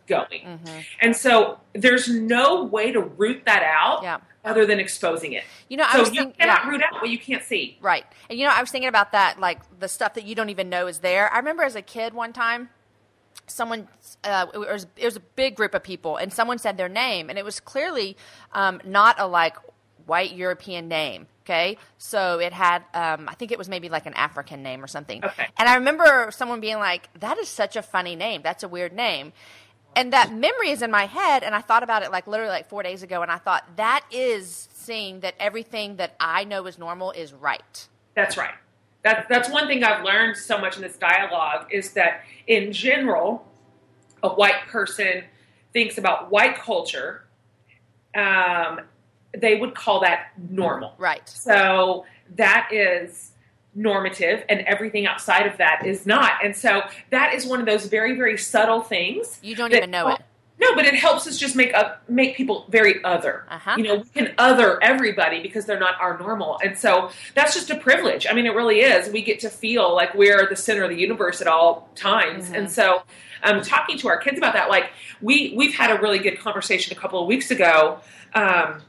Speaker 2: going and so there's no way to root that out
Speaker 1: Yeah.
Speaker 2: other than exposing it
Speaker 1: You know, I
Speaker 2: so
Speaker 1: was
Speaker 2: you
Speaker 1: thinking,
Speaker 2: cannot
Speaker 1: yeah.
Speaker 2: root out what you can't see
Speaker 1: Right. And you know, I was thinking about that, like the stuff that you don't even know is there. I remember as a kid one time, someone, uh, it, was, it was a big group of people, and someone said their name, and it was clearly um, not a like white European name. Okay. So it had, um, I think it was maybe like an African name or something.
Speaker 2: Okay.
Speaker 1: And I remember someone being like, that is such a funny name. That's a weird name. And that memory is in my head, and I thought about it like literally like four days ago, and I thought that is seeing that everything that I know is normal is right.
Speaker 2: That's right. That, that's one thing I've learned so much in this dialogue is that in general, a white person thinks about white culture, um, they would call that normal.
Speaker 1: Right.
Speaker 2: So that is normative, and everything outside of that is not. And so that is one of those very, very subtle things.
Speaker 1: You don't even know it.
Speaker 2: No, but it helps us just make up make people very other.
Speaker 1: Uh-huh.
Speaker 2: You know, we can other everybody because they're not our normal, and so that's just a privilege. I mean, it really is. We get to feel like we're the center of the universe at all times, and so um, talking to our kids about that, like we we've had a really good conversation a couple of weeks ago um,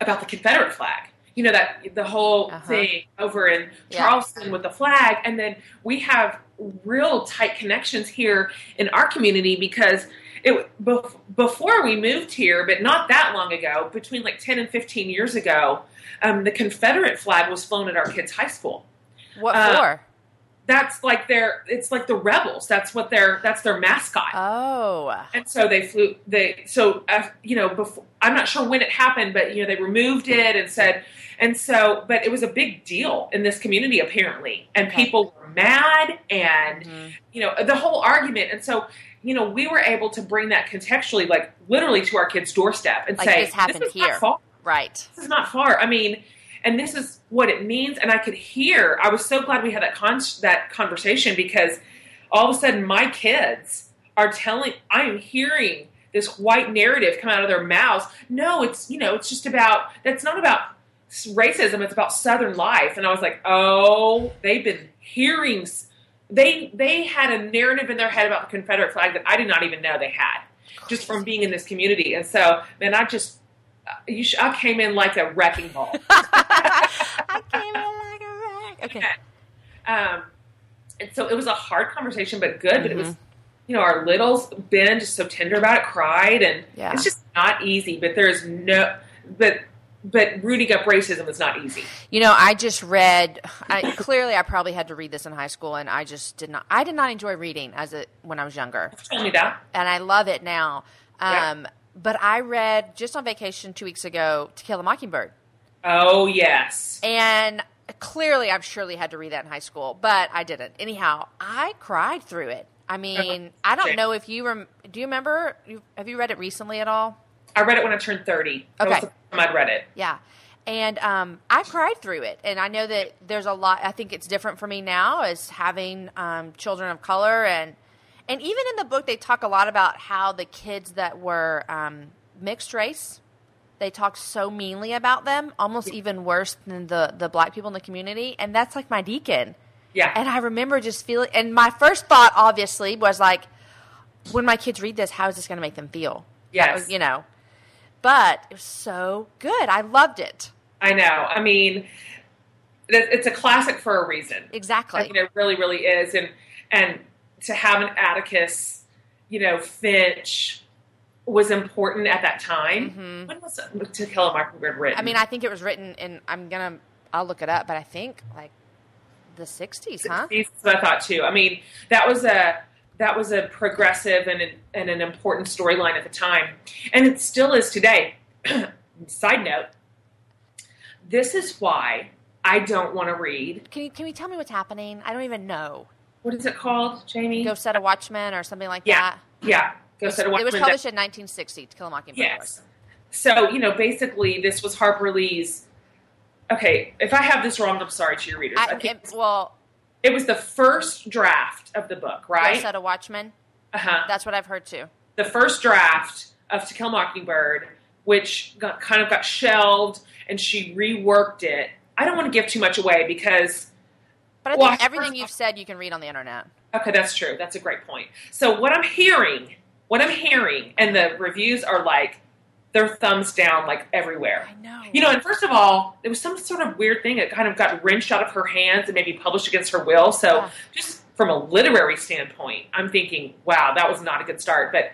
Speaker 2: about the Confederate flag. You know that the whole
Speaker 1: Uh-huh.
Speaker 2: thing over in
Speaker 1: Yeah.
Speaker 2: Charleston with the flag, and then we have real tight connections here in our community because it before we moved here, but not that long ago, between like ten and fifteen years ago, um, the Confederate flag was flown at our kids' high school.
Speaker 1: What
Speaker 2: Uh,
Speaker 1: for?
Speaker 2: That's like their, it's like the rebels. That's what their, that's their mascot.
Speaker 1: Oh.
Speaker 2: And so they flew. They so uh, you know before I'm not sure when it happened, but you know they removed it and said, and so but it was a big deal in this community apparently, and
Speaker 1: Okay.
Speaker 2: people were mad and
Speaker 1: Mhm.
Speaker 2: you know the whole argument, and so you know we were able to bring that contextually, like literally to our kids' doorstep and
Speaker 1: Like,
Speaker 2: say
Speaker 1: this happened
Speaker 2: is
Speaker 1: here."
Speaker 2: Not far.
Speaker 1: Right.
Speaker 2: This is not far. I mean. And this is what it means, and I could hear. I was so glad we had that con- that conversation because all of a sudden my kids are telling i am hearing this white narrative come out of their mouths. No it's you know it's just about that's not about racism. It's about southern life. And i was like oh they've been hearing they they had a narrative in their head about the confederate flag that i did not even know they had just from being in this community. And so man i just sh- i came in like a wrecking ball
Speaker 1: I came in like a wreck. Okay.
Speaker 2: Um, and so it was a hard conversation, but good. But it was,
Speaker 1: Mhm.
Speaker 2: you know, our littles Ben just so tender about it, cried, and
Speaker 1: Yeah.
Speaker 2: it's just not easy. But there's no, but but rooting up racism is not easy.
Speaker 1: You know, I just read. I, clearly, I probably had to read this in high school, and I just did not. I did not enjoy reading as a when I was younger,
Speaker 2: You told me that.
Speaker 1: and I love it now.
Speaker 2: Yeah.
Speaker 1: But I read just on vacation two weeks ago, To Kill a Mockingbird,
Speaker 2: Oh yes.
Speaker 1: And clearly, I've surely had to read that in high school, but I didn't. Anyhow, I cried through it. I mean, I don't know if you rem- do. You remember? Have you read it recently at all?
Speaker 2: I read it when I turned thirty. That was
Speaker 1: Okay.
Speaker 2: the first time I'd read it.
Speaker 1: Yeah. And um, I cried through it. And I know that there's a lot, I think it's different for me now as having um, children of color. And, and even in the book, they talk a lot about how the kids that were um, mixed race, they talk so meanly about them, almost even worse than the, the black people in the community. And that's like my Deacon.
Speaker 2: Yeah.
Speaker 1: And I remember just feeling, and my first thought, obviously, was like, when my kids read this, how is this going to make them feel?
Speaker 2: Yes.
Speaker 1: You know, but it was so good. I loved it.
Speaker 2: I know. I mean, it's a classic for a reason.
Speaker 1: Exactly.
Speaker 2: I mean, it really, really is. And and to have an Atticus, you know, Finch was important at that time. When was To Kill a Mockingbird written?
Speaker 1: Mm-hmm. I mean, I think it was written in. I'm gonna. I'll look it up, but I think like the '60s, huh?
Speaker 2: That's what I thought too. I mean, that was a that was a progressive and an, and an important storyline at the time, and it still is today. Side note: This is why I don't want to read.
Speaker 1: Can you can you tell me what's happening? I don't even know.
Speaker 2: What is it called, Jamie?
Speaker 1: Go set a Watchman or something like
Speaker 2: Yeah.
Speaker 1: that.
Speaker 2: yeah, Go Set a Watchman.
Speaker 1: It was published in 1960. To Kill a Mockingbird.
Speaker 2: Yes. So, you know, basically, this was Harper Lee's. Okay, if I have this wrong, I'm sorry to your readers. I,
Speaker 1: I,
Speaker 2: think
Speaker 1: it, well,
Speaker 2: it was the first draft of the book, right?
Speaker 1: Go set a Watchman.
Speaker 2: Uh huh.
Speaker 1: That's what I've heard too.
Speaker 2: The first draft of To Kill a Mockingbird, which got, kind of got shelved, and she reworked it. I don't want to give too much away because,
Speaker 1: But I
Speaker 2: Well,
Speaker 1: think
Speaker 2: I-
Speaker 1: everything you've said you can read on the internet.
Speaker 2: okay, that's true. That's a great point. So, what I'm hearing, what I'm hearing, and the reviews are like, they're thumbs down, like everywhere.
Speaker 1: I know.
Speaker 2: You know, and first of all, there was some sort of weird thing that kind of got wrenched out of her hands and maybe published against her will. So,
Speaker 1: Yeah.
Speaker 2: just from a literary standpoint, I'm thinking, wow, that was not a good start. But,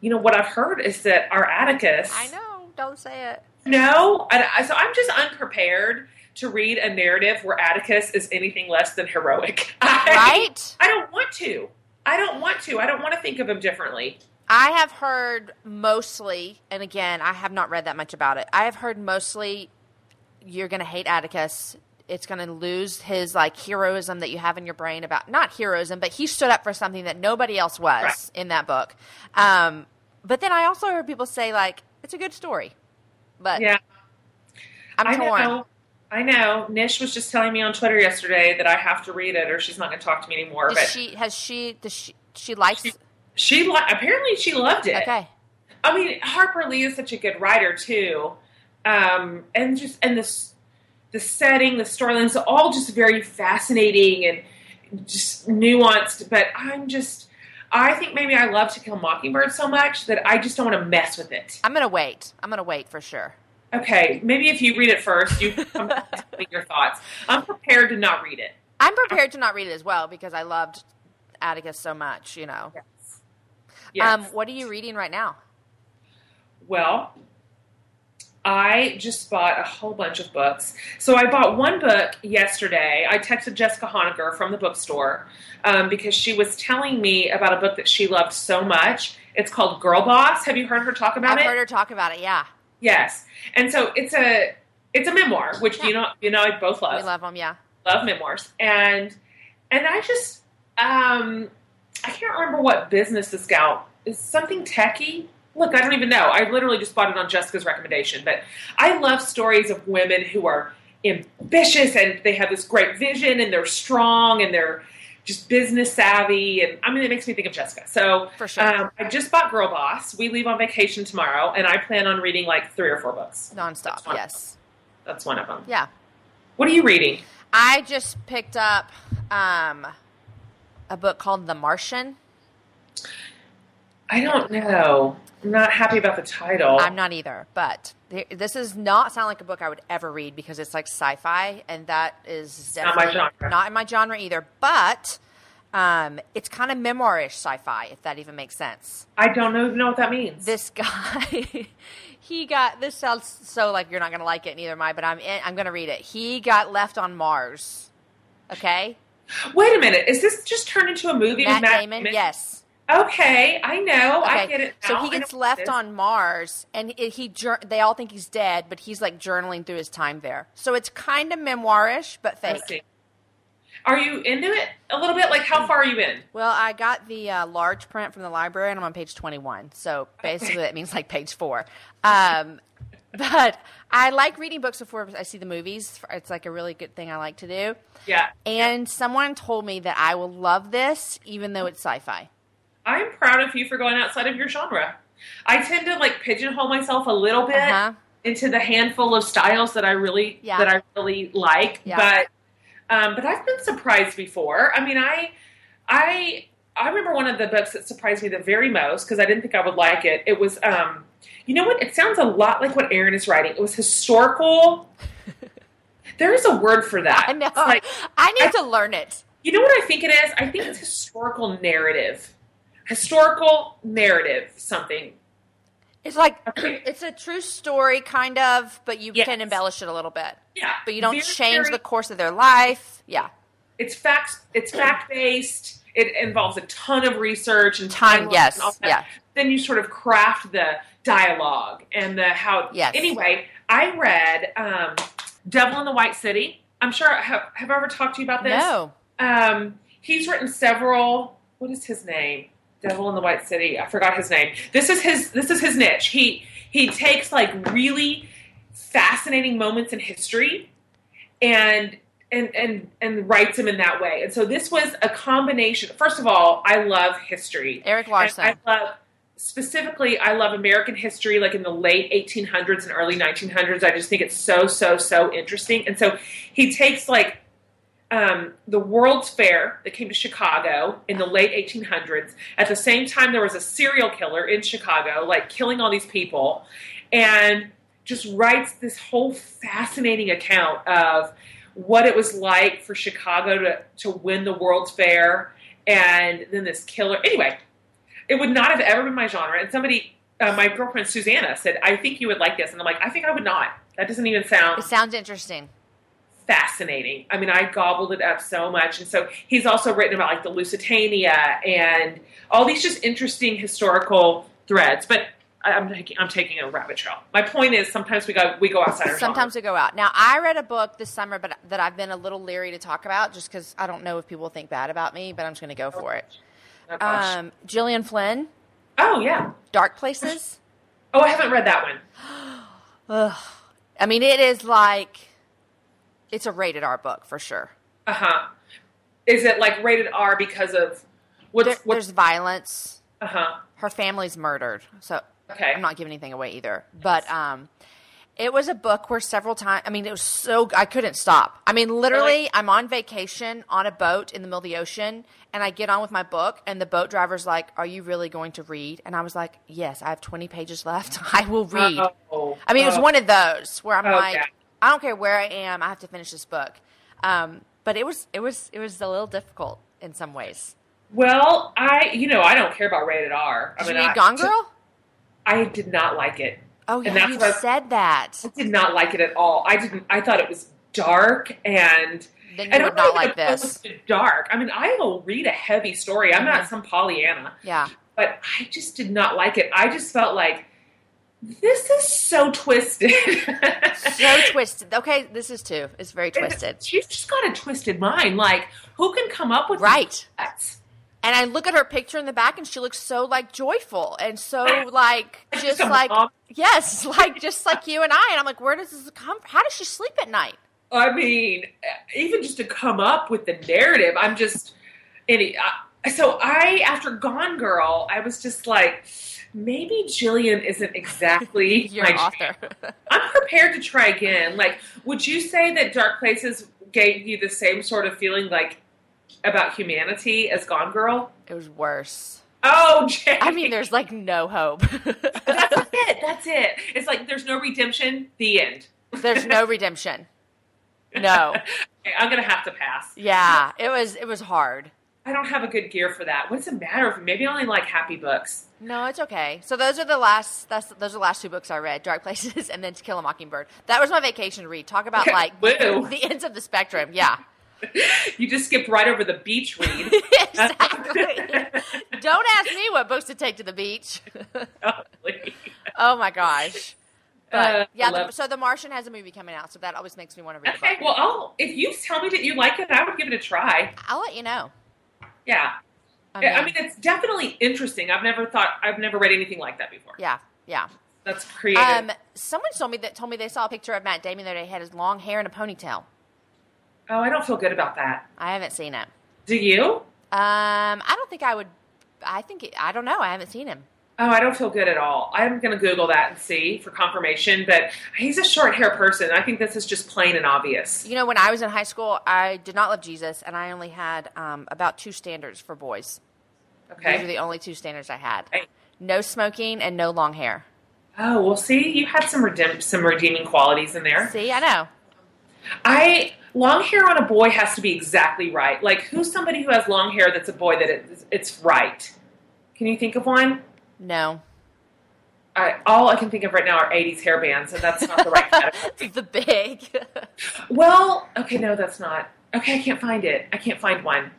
Speaker 2: you know, what I've heard is that our Atticus.
Speaker 1: I know. Don't say it.
Speaker 2: No. And I, so I'm just unprepared to read a narrative where Atticus is anything less than heroic. I,
Speaker 1: Right?
Speaker 2: I don't want to. I don't want to. I don't want to think of him differently.
Speaker 1: I have heard mostly, and again, I have not read that much about it. I have heard mostly you're going to hate Atticus. It's going to lose his like heroism that you have in your brain about not heroism, but he stood up for something that nobody else was
Speaker 2: Right.
Speaker 1: in that book. Um, but then I also heard people say like it's a good story, but
Speaker 2: Yeah.
Speaker 1: I'm
Speaker 2: I
Speaker 1: torn.
Speaker 2: know. I know. Nish was just telling me on Twitter yesterday that I have to read it or she's not going to talk to me anymore.
Speaker 1: Does
Speaker 2: but
Speaker 1: she has she does she she likes
Speaker 2: She- she li- apparently she loved it.
Speaker 1: okay
Speaker 2: I mean, Harper Lee is such a good writer too, um, and just and this the setting, the storylines, all just very fascinating and just nuanced. But I'm just, I think maybe I love To Kill Mockingbird so much that I just don't want to mess with it.
Speaker 1: I'm gonna wait. I'm gonna wait for sure.
Speaker 2: Okay, maybe if you read it first, you can come me your thoughts. I'm prepared to not read it.
Speaker 1: I'm prepared to not read it as well because I loved Atticus so much. You know.
Speaker 2: Yes.
Speaker 1: Um, what are you reading right now?
Speaker 2: Well, I just bought a whole bunch of books. So I bought one book yesterday. I texted Jessica Honegger from the bookstore um, because she was telling me about a book that she loved so much. It's called Girl Boss. Have you heard her talk about it?
Speaker 1: I've
Speaker 2: it?
Speaker 1: heard her talk about it. Yeah,
Speaker 2: Yes. And so it's a it's a memoir, which you know you know I both love
Speaker 1: we love. them. Yeah,
Speaker 2: love memoirs. And and i just um i can't remember what business this gal is something techie? Look i don't even know. I literally just bought it on jessica's recommendation. But i love stories of women who are ambitious and they have this great vision and they're strong and they're just business savvy and i mean it makes me think of jessica so
Speaker 1: for sure.
Speaker 2: um, i just bought girl boss we leave on vacation tomorrow and i plan on reading like three or four books
Speaker 1: Nonstop.
Speaker 2: that's.
Speaker 1: Yes.
Speaker 2: that's one of them
Speaker 1: Yeah.
Speaker 2: what are you reading
Speaker 1: I just picked up um, a book called The Martian.
Speaker 2: I don't know. I'm not happy about the title.
Speaker 1: I'm not either, but this does not sound like a book I would ever read because it's like sci-fi, and that is
Speaker 2: not my
Speaker 1: definitely
Speaker 2: genre.
Speaker 1: not in my genre either. But um, it's kind of memoirish sci-fi, if that even makes sense.
Speaker 2: I don't know, know what that means.
Speaker 1: This guy, he got this sounds so like you're not going to like it, neither am I. But I'm in, I'm going to read it. He got left on Mars. Okay,
Speaker 2: Wait a minute. Is this just turned into a movie
Speaker 1: Matt
Speaker 2: with Matt
Speaker 1: Damon. Yes,
Speaker 2: Okay, I know. I get it.
Speaker 1: So he gets left on Mars, and he, he they all think he's dead, but he's like journaling through his time there. So it's kind of memoirish, but fake.
Speaker 2: Are you into it a little bit? Like, how far are you in?
Speaker 1: Well, I got the uh, large print from the library, and I'm on page 21. So basically, that means like page four. Um, but I like reading books before I see the movies. It's like a really good thing I like to do.
Speaker 2: Yeah.
Speaker 1: And someone told me that I will love this, even though it's sci-fi.
Speaker 2: I'm proud of you for going outside of your genre. I tend to like pigeonhole myself a little bit
Speaker 1: Uh-huh.
Speaker 2: into the handful of styles that I really
Speaker 1: Yeah.
Speaker 2: that I really like.
Speaker 1: Yeah.
Speaker 2: But um, but I've been surprised before. I mean, I I I remember one of the books that surprised me the very most because I didn't think I would like it. It was um, you know what? It sounds a lot like what Aaron is writing. It was historical. there is a word for that.
Speaker 1: I know.
Speaker 2: Like
Speaker 1: I need to learn it.
Speaker 2: you know what I think it is? I think it's historical narrative. Historical narrative, something.
Speaker 1: It's like
Speaker 2: Okay.
Speaker 1: it's a true story, kind of, but you
Speaker 2: Yes.
Speaker 1: can embellish it a little bit.
Speaker 2: Yeah.
Speaker 1: But you don't
Speaker 2: Very,
Speaker 1: change
Speaker 2: very-
Speaker 1: the course of their life. Yeah.
Speaker 2: It's facts. It's fact based. It involves a ton of research and
Speaker 1: Time, yes,
Speaker 2: and
Speaker 1: yeah.
Speaker 2: Then you sort of craft the dialogue and the how.
Speaker 1: Yes.
Speaker 2: Anyway, I read um, "Devil in the White City." I'm sure. Have, have I ever talked to you about this?
Speaker 1: No.
Speaker 2: Um, he's written several. What is his name? Devil in the White City. I forgot his name. This is his. This is his niche. He he takes like really fascinating moments in history, and and and and writes them in that way. And so this was a combination. First of all, I love history. Erik
Speaker 1: Larson.
Speaker 2: I love specifically. I love American history, like in the late 1800s and early 1900s. I just think it's so so so interesting. And so he takes like um, the World's Fair that came to Chicago in the late 1800s. At the same time, there was a serial killer in Chicago, like killing all these people, and just writes this whole fascinating account of what it was like for Chicago to, to win the World's Fair, and then this killer. Anyway, it would not have ever been my genre. And somebody, uh, my girlfriend Susanna, said, "I think you would like this," and I'm like, "I think I would not." That doesn't even sound
Speaker 1: It sounds interesting.
Speaker 2: Fascinating. I mean, I gobbled it up so much. And so he's also written about like the Lusitania and all these just interesting historical threads. But I'm taking I'm taking a rabbit trail. My point is sometimes we go we go outside our
Speaker 1: Sometimes we go out. Now, I read a book this summer, but that I've been a little leery to talk about, just because I don't know if people think bad about me. But I'm just going to go for it.
Speaker 2: genre. Oh.
Speaker 1: Um, Gillian Flynn,
Speaker 2: oh yeah.
Speaker 1: Dark Places.
Speaker 2: Oh, I haven't read that one.
Speaker 1: Ugh. I mean, it is like it's a rated R book for sure.
Speaker 2: Uh huh. Is it like rated R because of what's
Speaker 1: There,
Speaker 2: what's
Speaker 1: there's violence.
Speaker 2: uh huh?
Speaker 1: Her family's murdered, so
Speaker 2: Okay.
Speaker 1: I'm not giving anything away either. But um, it was a book where several times. I mean, it was so I couldn't stop. I mean, literally,
Speaker 2: Really?
Speaker 1: I'm on vacation on a boat in the middle of the ocean, and I get on with my book, and the boat driver's like, "Are you really going to read?" And I was like, "Yes, I have 20 pages left. I will read."
Speaker 2: Oh,
Speaker 1: I mean, it was
Speaker 2: oh.
Speaker 1: one of those where I'm
Speaker 2: Okay.
Speaker 1: like, I don't care where I am, I have to finish this book. Um, but it was it was it was a little difficult in some ways.
Speaker 2: Well, I you know I don't care about rated R. I
Speaker 1: Did
Speaker 2: mean,
Speaker 1: you
Speaker 2: I,
Speaker 1: read Gone Girl?
Speaker 2: I did not like it.
Speaker 1: Oh
Speaker 2: And
Speaker 1: yeah,
Speaker 2: that's
Speaker 1: you
Speaker 2: what I-
Speaker 1: said that.
Speaker 2: I did not like it at all. I didn't. I thought it was dark and.
Speaker 1: Then you
Speaker 2: and
Speaker 1: would
Speaker 2: I'm
Speaker 1: not like this.
Speaker 2: Dark. I mean, I will read a heavy story. I'm
Speaker 1: Mhm.
Speaker 2: not some Pollyanna,
Speaker 1: Yeah.
Speaker 2: but I just did not like it. I just felt like this is so twisted.
Speaker 1: So twisted. Okay, this is too. It's very twisted.
Speaker 2: She's just got a twisted mind. Like, who can come up with
Speaker 1: Right. And I look at her picture in the back and she looks so like joyful and so like just
Speaker 2: a
Speaker 1: like
Speaker 2: mom.
Speaker 1: yes, like just like you and I. And I'm like, where does this come from? How does she sleep at night?
Speaker 2: I mean, even just to come up with the narrative, I'm just any. I, so I, after Gone Girl, I was just like, maybe Gillian isn't exactly my
Speaker 1: an author.
Speaker 2: I'm prepared to try again. Like, would you say that Dark Places gave you the same sort of feeling, like about humanity as Gone Girl?
Speaker 1: it was worse.
Speaker 2: Oh, Jay.
Speaker 1: I mean, there's like no hope.
Speaker 2: that's it. That's it. It's like there's no redemption. The end.
Speaker 1: there's no redemption. No.
Speaker 2: Okay, I'm gonna have to pass.
Speaker 1: Yeah, it was it was hard.
Speaker 2: I don't have a good gear for that. What's the matter with me? Maybe I only like happy books.
Speaker 1: No, it's okay. So those are the last. That's those are the last two books I read: Dark Places and then To Kill a Mockingbird. That was my vacation read. Talk about like the ends of the spectrum. Yeah,
Speaker 2: You just skipped right over the beach read.
Speaker 1: exactly. Don't ask me what books to take to the beach.
Speaker 2: Totally.
Speaker 1: oh my gosh. But
Speaker 2: Uh,
Speaker 1: yeah, the, so The Martian has a movie coming out, so that always makes me want to read the
Speaker 2: Okay,
Speaker 1: book.
Speaker 2: well, I'll, if you tell me that you like it, I would give it a try.
Speaker 1: I'll let you know.
Speaker 2: Yeah.
Speaker 1: I
Speaker 2: I
Speaker 1: mean,
Speaker 2: mean, it's definitely interesting. I've never thought, I've never read anything like that before.
Speaker 1: yeah, yeah.
Speaker 2: That's creative.
Speaker 1: Um, someone told me that told me they saw a picture of Matt Damon the other day. He had his long hair and a ponytail.
Speaker 2: oh, I don't feel good about that.
Speaker 1: I haven't seen it.
Speaker 2: Do you?
Speaker 1: Um, I don't think I would. I think I don't know. I haven't seen him.
Speaker 2: Oh, I don't feel good at all. I'm going to Google that and see for confirmation. But he's a short hair person. I think this is just plain and obvious.
Speaker 1: You know, when I was in high school, I did not love Jesus, and I only had um, about two standards for boys. Okay. Those were the only two standards I had:
Speaker 2: Hey.
Speaker 1: no smoking and no long hair.
Speaker 2: Oh, well, see, you had some redeem- some redeeming qualities in there.
Speaker 1: See, I know.
Speaker 2: I long hair on a boy has to be exactly right. Like, who's somebody who has long hair that's a boy that it's, it's right? Can you think of one?
Speaker 1: No,
Speaker 2: I, all I can think of right now are 80s hair bands, and that's not the right category.
Speaker 1: the big.
Speaker 2: Well, okay, no, that's not. Okay, I can't find it. I can't find one.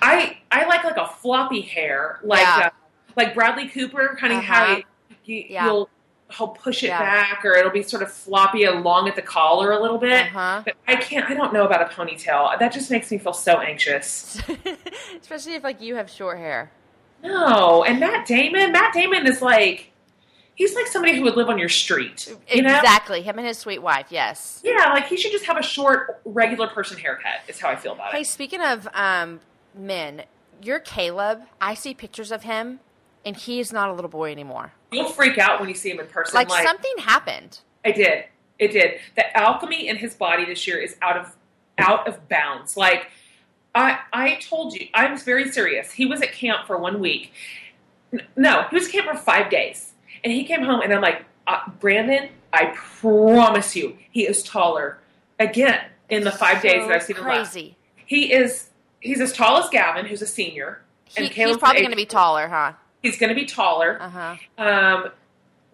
Speaker 2: I I like like a floppy hair, like
Speaker 1: Yeah.
Speaker 2: uh, like Bradley Cooper, kind of
Speaker 1: Uh-huh.
Speaker 2: how he,
Speaker 1: Yeah.
Speaker 2: he'll he'll push it
Speaker 1: Yeah.
Speaker 2: back, or it'll be sort of floppy along at the collar a little bit.
Speaker 1: Uh-huh.
Speaker 2: But I can't. I don't know about a ponytail. That just makes me feel so anxious.
Speaker 1: Especially if like you have short hair.
Speaker 2: No, and Matt Damon. Matt Damon is like he's like somebody who would live on your street. You know?
Speaker 1: Exactly. Him and his sweet wife. Yes.
Speaker 2: Yeah, like he should just have a short, regular person haircut. Is how I feel about
Speaker 1: Hey,
Speaker 2: it.
Speaker 1: speaking of um, men, you're Caleb. I see pictures of him, and he is not a little boy anymore.
Speaker 2: You'll freak out when you see him in person.
Speaker 1: Like,
Speaker 2: Like,
Speaker 1: something happened.
Speaker 2: I did, it did. The alchemy in his body this year is out of out of bounds. Like I, I told you, I was very serious. He was at camp for one week. No, he was at camp for five days, and he came home, and I'm like, uh, Brandon, I promise you, he is taller again in the five days that I've seen him last.
Speaker 1: Crazy.
Speaker 2: He is. He's as tall as Gavin, who's a senior.
Speaker 1: He,
Speaker 2: and
Speaker 1: he's probably going to be taller, huh?
Speaker 2: He's going to be taller.
Speaker 1: Uh huh.
Speaker 2: Um,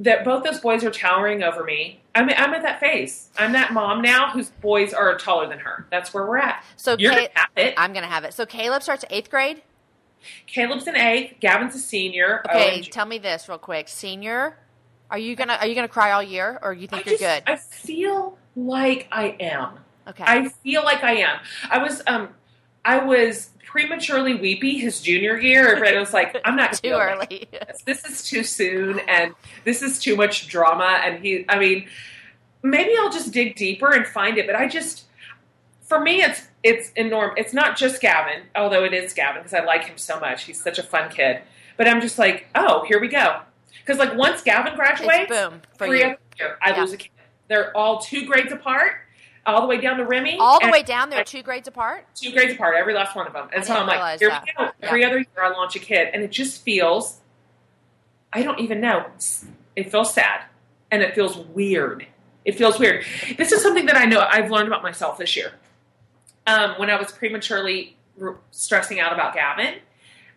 Speaker 2: that both those boys are towering over me. I'm, I'm at that phase. I'm that mom now whose boys are taller than her. That's where we're at.
Speaker 1: So
Speaker 2: You're
Speaker 1: Ca-
Speaker 2: gonna have it.
Speaker 1: I'm going to have it. So Caleb starts eighth grade.
Speaker 2: Caleb's an eighth. Gavin's a senior.
Speaker 1: Okay,
Speaker 2: OMG.
Speaker 1: tell me this real quick. Senior, are you gonna are you gonna cry all year, or you think
Speaker 2: I
Speaker 1: you're
Speaker 2: just-
Speaker 1: good?
Speaker 2: I feel like I am.
Speaker 1: okay.
Speaker 2: I feel like I am. I was um, I was prematurely weepy his junior year. And I was like, I'm not
Speaker 1: Too early.
Speaker 2: this. This is too soon, and this is too much drama. And he, I mean, maybe I'll just dig deeper and find it. But I just, for me, it's it's enormous. It's not just Gavin, although it is Gavin because I like him so much. He's such a fun kid. But I'm just like, oh, here we go. Because like once Gavin graduates,
Speaker 1: It's boom for
Speaker 2: three
Speaker 1: you.
Speaker 2: year, I
Speaker 1: Yeah.
Speaker 2: lose a kid. They're all two grades apart, all the way down to Remy.
Speaker 1: All the way down, they're two grades apart.
Speaker 2: two grades apart, every last one of them. And
Speaker 1: I
Speaker 2: so I'm like, here
Speaker 1: that.
Speaker 2: we go.
Speaker 1: Yeah.
Speaker 2: Every other year I launch a kid, and it just feels, I don't even know. It feels sad, and it feels weird. It feels weird. This is something that I know I've learned about myself this year. Um, when I was prematurely r- stressing out about Gavin,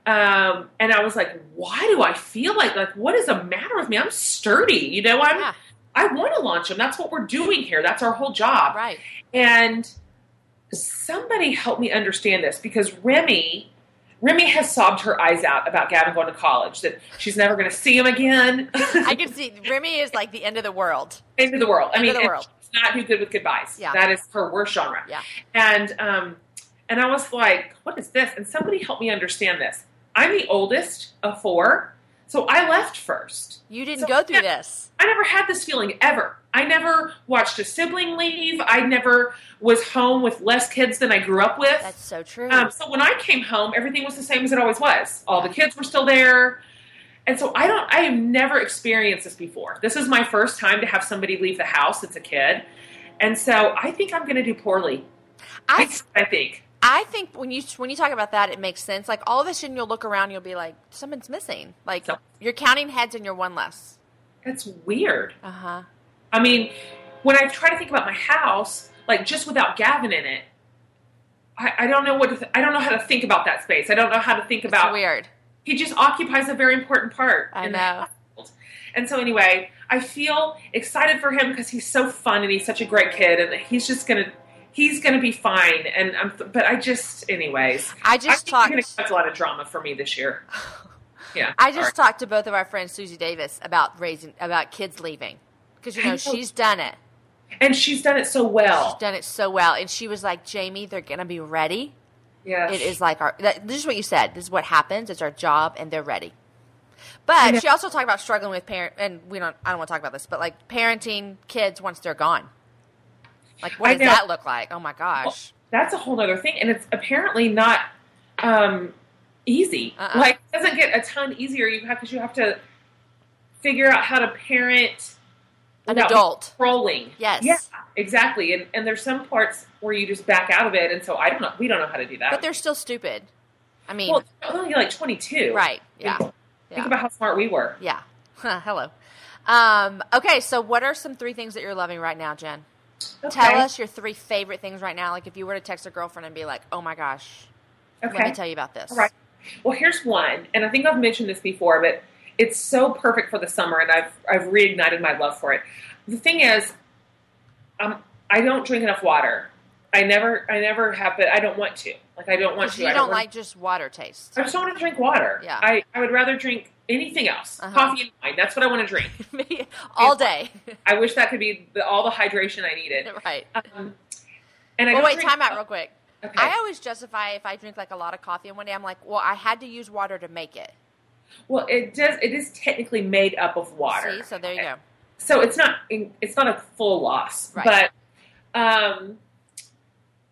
Speaker 2: um, and I was like, why do I feel like like what is the matter with me? I'm sturdy, you know. I'm
Speaker 1: Yeah,
Speaker 2: I want to launch them. That's what we're doing here. That's our whole job.
Speaker 1: right.
Speaker 2: And somebody help me understand this because Remy, Remy has sobbed her eyes out about Gavin going to college. That she's never going to see him again.
Speaker 1: I can see Remy is like the end of the world.
Speaker 2: End of the world. I
Speaker 1: End
Speaker 2: mean,
Speaker 1: the world.
Speaker 2: she's not do good with goodbyes.
Speaker 1: Yeah.
Speaker 2: that is her worst genre.
Speaker 1: Yeah.
Speaker 2: And um, and I was like, what is this? And somebody help me understand this. I'm the oldest of four, so I left first.
Speaker 1: You didn't
Speaker 2: So-
Speaker 1: go through
Speaker 2: yeah.
Speaker 1: this.
Speaker 2: I never had this feeling ever. I never watched a sibling leave. I never was home with less kids than I grew up with.
Speaker 1: That's so true.
Speaker 2: Um, so when I came home, everything was the same as it always was. All the kids were still there. And so I don't I have never experienced this before. This is my first time to have somebody leave the house It's a kid. And so I think I'm gonna do poorly.
Speaker 1: I
Speaker 2: I, I think.
Speaker 1: I think when you when you talk about that, it makes sense. Like all of a sudden, you'll look around, you'll be like, someone's missing. Like
Speaker 2: So-
Speaker 1: you're counting heads and you're one less.
Speaker 2: That's weird.
Speaker 1: Uh huh.
Speaker 2: I mean, when I try to think about my house, like just without Gavin in it, I, I don't know what to th- I don't know how to think about that space. I don't know how to think
Speaker 1: It's
Speaker 2: about
Speaker 1: weird.
Speaker 2: he just occupies a very important part.
Speaker 1: I know.
Speaker 2: And so anyway, I feel excited for him because he's so fun and he's such a great kid, and he's just gonna he's gonna be fine. And I'm, but I just, anyways,
Speaker 1: I
Speaker 2: I
Speaker 1: just
Speaker 2: gonna
Speaker 1: talked.
Speaker 2: expect a lot of drama for me this year. Yeah.
Speaker 1: I just talked to both of our friends, Susie Davis, about raising about kids leaving because you know
Speaker 2: know.
Speaker 1: she's done it.
Speaker 2: and she's done it so well.
Speaker 1: She's done it so well, and she was like, "Jamie, they're gonna be ready.
Speaker 2: yeah.
Speaker 1: It is like our. That, this is what you said. This is what happens. It's our job, and they're ready." But she also talked about struggling with parent, and we don't. I don't want to talk about this, but like parenting kids once they're gone. Like, what does that look like? Oh my gosh!
Speaker 2: That's a whole other thing, and it's apparently not um, easy.
Speaker 1: Uh-uh.
Speaker 2: Like, it doesn't get a ton easier. You have because you have to figure out how to parent
Speaker 1: An adult.
Speaker 2: controlling.
Speaker 1: Yes.
Speaker 2: Yeah, exactly. And and there's some parts where you just back out of it, and so I don't know. We don't know how to do that.
Speaker 1: But they're still stupid. I mean,
Speaker 2: well, only like 22.
Speaker 1: right? Yeah.
Speaker 2: Think
Speaker 1: Yeah.
Speaker 2: about how smart we were.
Speaker 1: Yeah. Hello. Um, okay, so what are some three things that you're loving right now, Jen? Tell us your three favorite things right now. Like if you were to text a girlfriend and be like, "Oh my gosh,
Speaker 2: Okay.
Speaker 1: let me tell you about this."
Speaker 2: All right. Well, here's one, and I think I've mentioned this before, but it's so perfect for the summer, and I've I've reignited my love for it. The thing is, um, I don't drink enough water. I never I never have, but I don't want to. Like I don't want to.
Speaker 1: you
Speaker 2: I
Speaker 1: don't
Speaker 2: want-
Speaker 1: like just water taste.
Speaker 2: I just don't want to drink water.
Speaker 1: Yeah.
Speaker 2: I, I would rather drink anything else.
Speaker 1: Uh-huh.
Speaker 2: Coffee and wine. That's what I want to drink.
Speaker 1: All day.
Speaker 2: I wish that could be the, all the hydration I needed.
Speaker 1: right.
Speaker 2: Um, and I
Speaker 1: Well, wait,
Speaker 2: drink-
Speaker 1: time out real quick.
Speaker 2: Okay.
Speaker 1: I always justify if I drink like a lot of coffee in one day, I'm like, well, I had to use water to make it.
Speaker 2: well, it does. It is technically made up of water.
Speaker 1: See, so there you go.
Speaker 2: so it's not it's not a full loss
Speaker 1: Right.
Speaker 2: but um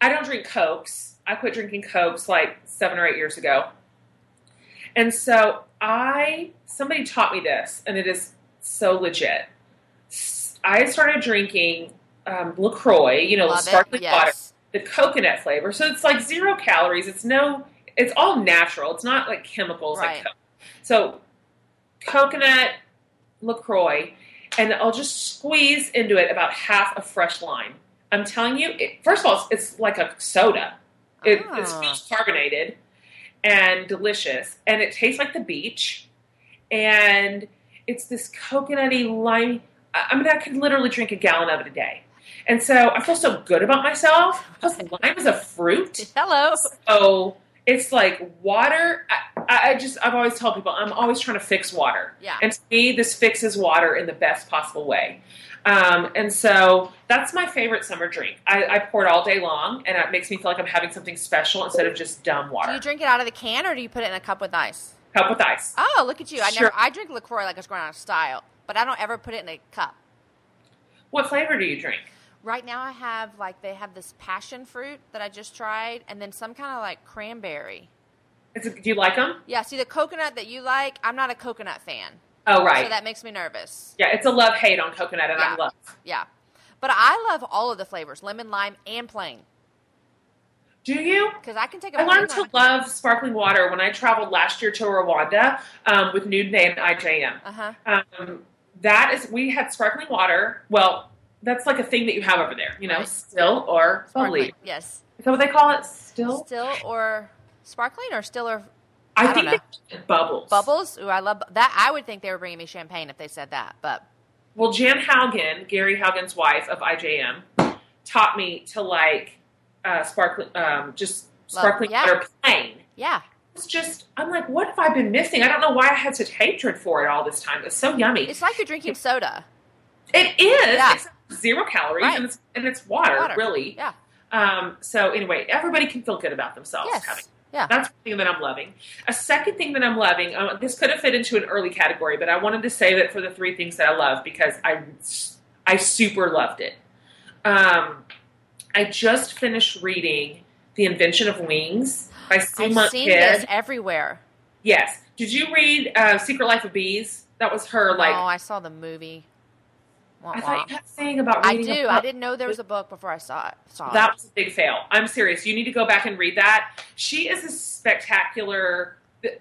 Speaker 2: i don't drink cokes i quit drinking cokes like seven or eight years ago and so i somebody taught me this and it is so legit. I started drinking um, lacroix you know
Speaker 1: Love
Speaker 2: sparkling
Speaker 1: it.
Speaker 2: water the coconut flavor. So it's like zero calories. It's no it's all natural. It's not like chemicals
Speaker 1: Right.
Speaker 2: like so coconut lacroix and i'll just squeeze into it about half a fresh lime. I'm telling you it, first of all it's, it's like a soda. It, it's
Speaker 1: Ah.
Speaker 2: feels carbonated and delicious and it tastes like the beach and it's this coconutty lime I I mean, I could literally drink a gallon of it a day. And so I feel so good about myself. Plus, lime is a fruit.
Speaker 1: Hello.
Speaker 2: So it's like water. I, I just, I've always told people, I'm always trying to fix water.
Speaker 1: Yeah.
Speaker 2: And to me, this fixes water in the best possible way. Um, and so that's my favorite summer drink. I, I pour it all day long, and it makes me feel like I'm having something special instead of just dumb water.
Speaker 1: Do you drink it out of the can or do you put it in a cup with ice?
Speaker 2: Help with ice.
Speaker 1: Oh, look at you. I
Speaker 2: Sure.
Speaker 1: never I drink LaCroix like it's going out of style, but I don't ever put it in a cup.
Speaker 2: What flavor do you drink?
Speaker 1: Right now I have like they have this passion fruit that I just tried and then some kind of like cranberry.
Speaker 2: It's a, do you like them?
Speaker 1: Yeah, see the coconut that you like, I'm not a coconut fan.
Speaker 2: Oh, right.
Speaker 1: So that makes me nervous.
Speaker 2: yeah, it's a love hate on coconut, and
Speaker 1: Yeah.
Speaker 2: I love.
Speaker 1: Yeah. But I love all of the flavors, lemon, lime, and plain.
Speaker 2: Do you?
Speaker 1: Because I can take a
Speaker 2: I learned to love sparkling water when I traveled last year to Rwanda um, with Noonday and IJM.
Speaker 1: Uh-huh.
Speaker 2: Um, that is, we had sparkling water. Well, that's like a thing that you have over there, you know,
Speaker 1: Right.
Speaker 2: still or
Speaker 1: Sparkling.
Speaker 2: bubbly.
Speaker 1: Yes.
Speaker 2: Is that what they call it? Still?
Speaker 1: Still or sparkling or still or
Speaker 2: I,
Speaker 1: I
Speaker 2: think bubbles.
Speaker 1: bubbles? Ooh, I love that. I would think they were bringing me champagne if they said that, but
Speaker 2: Well, Jan Haugen, Gary Haugen's wife of IJM, taught me to like uh, sparkling, um, just
Speaker 1: Love-
Speaker 2: sparkling
Speaker 1: yeah.
Speaker 2: water plain.
Speaker 1: yeah.
Speaker 2: It's just, I'm like, what have I been missing? I don't know why I had such hatred for it all this time. It's so yummy.
Speaker 1: It's like you're drinking soda.
Speaker 2: It is.
Speaker 1: Yeah.
Speaker 2: Zero calories
Speaker 1: Right.
Speaker 2: and, it's, and it's water,
Speaker 1: Water.
Speaker 2: really.
Speaker 1: Yeah.
Speaker 2: Um, so anyway, everybody can feel good about themselves.
Speaker 1: Yes.
Speaker 2: having-
Speaker 1: Yeah.
Speaker 2: That's one thing that I'm loving. A second thing that I'm loving, uh, this could have fit into an early category, but I wanted to save it for the three things that I love because I, I super loved it. Um, I just finished reading The Invention of Wings by
Speaker 1: I've seen
Speaker 2: Kidd.
Speaker 1: this everywhere.
Speaker 2: Yes. Did you read uh, Secret Life of Bees? That was her like.
Speaker 1: oh, I saw the movie. Wah,
Speaker 2: I thought you kept saying about
Speaker 1: I do. I didn't know there was a book before I saw it. Saw it.
Speaker 2: That was a big fail. I'm serious. You need to go back and read that. She is a spectacular.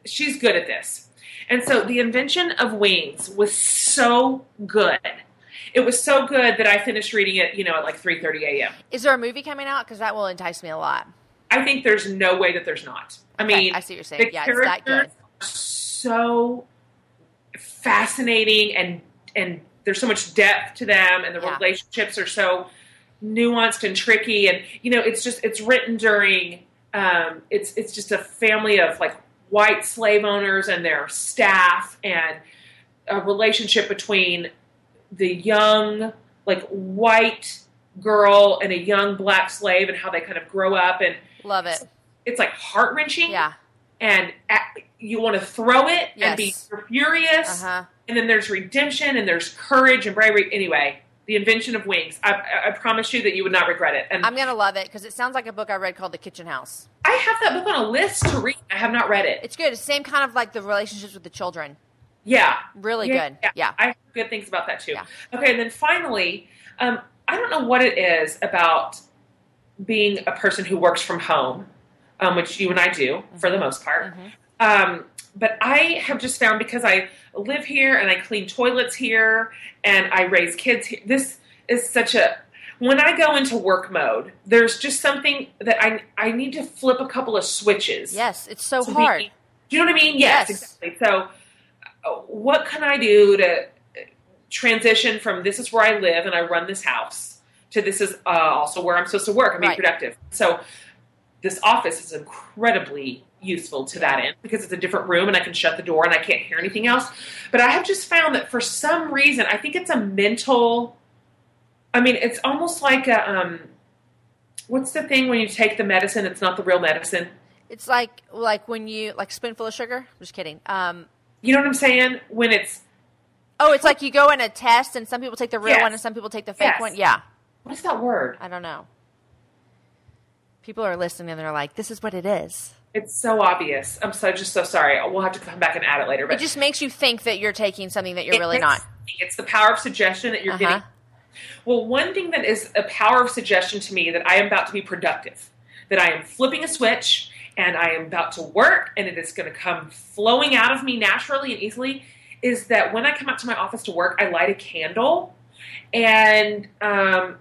Speaker 2: She's good at this. And so the invention of wings was so good. It was so good that I finished reading it, you know, at like 3:30 a.m.
Speaker 1: Is there a movie coming out? Because that will entice me a lot.
Speaker 2: I think there's no way that there's not. I
Speaker 1: Okay,
Speaker 2: mean,
Speaker 1: I see what you're saying.
Speaker 2: the
Speaker 1: Yeah, it's that
Speaker 2: characters are so fascinating and and there's so much depth to them and the
Speaker 1: Yeah.
Speaker 2: relationships are so nuanced and tricky and you know it's just it's written during um it's it's just a family of like white slave owners and their staff and a relationship between the young like white girl and a young black slave and how they kind of grow up and
Speaker 1: Love it.
Speaker 2: it's like heart wrenching
Speaker 1: Yeah.
Speaker 2: and a- you want to throw it and be furious
Speaker 1: Uh huh.
Speaker 2: And then there's redemption and there's courage and bravery anyway the invention of wings i, I- promise you that you would not regret it and
Speaker 1: I'm gonna love it because it sounds like a book I read called The Kitchen House.
Speaker 2: i have that book on a list to read i have not read it
Speaker 1: It's good. It's same kind of like the relationships with the children.
Speaker 2: yeah
Speaker 1: Really good. Yeah.
Speaker 2: i have good things about that too
Speaker 1: Yeah.
Speaker 2: okay and then finally um, i don't know what it is about being a person who works from home um, which you and i do for the most part
Speaker 1: Mhm.
Speaker 2: Um, but I have just found because I live here and I clean toilets here and I raise kids here, this is such a. When I go into work mode, there's just something that I I need to flip a couple of switches.
Speaker 1: Yes, it's so hard.
Speaker 2: be- do you know what I mean? Yes,
Speaker 1: Yes.
Speaker 2: exactly. So, uh, what can I do to transition from this is where I live and I run this house to this is uh, also where I'm supposed to work and be
Speaker 1: Right.
Speaker 2: productive? So, this office is incredibly useful to that end because it's a different room and I can shut the door and I can't hear anything else. But I have just found that for some reason, I think it's a mental. I mean, it's almost like a. Um, what's the thing when you take the medicine? It's not the real medicine.
Speaker 1: It's like like when you like spoonful of sugar. I'm Just kidding. Um,
Speaker 2: You know what I'm saying? When it's
Speaker 1: oh, it's like you go in a test and some people take the real
Speaker 2: Yes.
Speaker 1: one and some people take the fake
Speaker 2: Yes.
Speaker 1: one. Yeah,
Speaker 2: what is that word?
Speaker 1: I don't know. People are listening and they're like, "This is what it is."
Speaker 2: It's so obvious. I'm so just so sorry. We'll have to come back and add it later. But
Speaker 1: It just makes you think that you're taking something that you're really
Speaker 2: makes-
Speaker 1: not.
Speaker 2: It's the power of suggestion that you're
Speaker 1: Uh-huh.
Speaker 2: getting. Well, one thing that is a power of suggestion to me that I am about to be productive, that I am flipping a switch and I am about to work and it is going to come flowing out of me naturally and easily, is that when I come out to my office to work, I light a candle and um,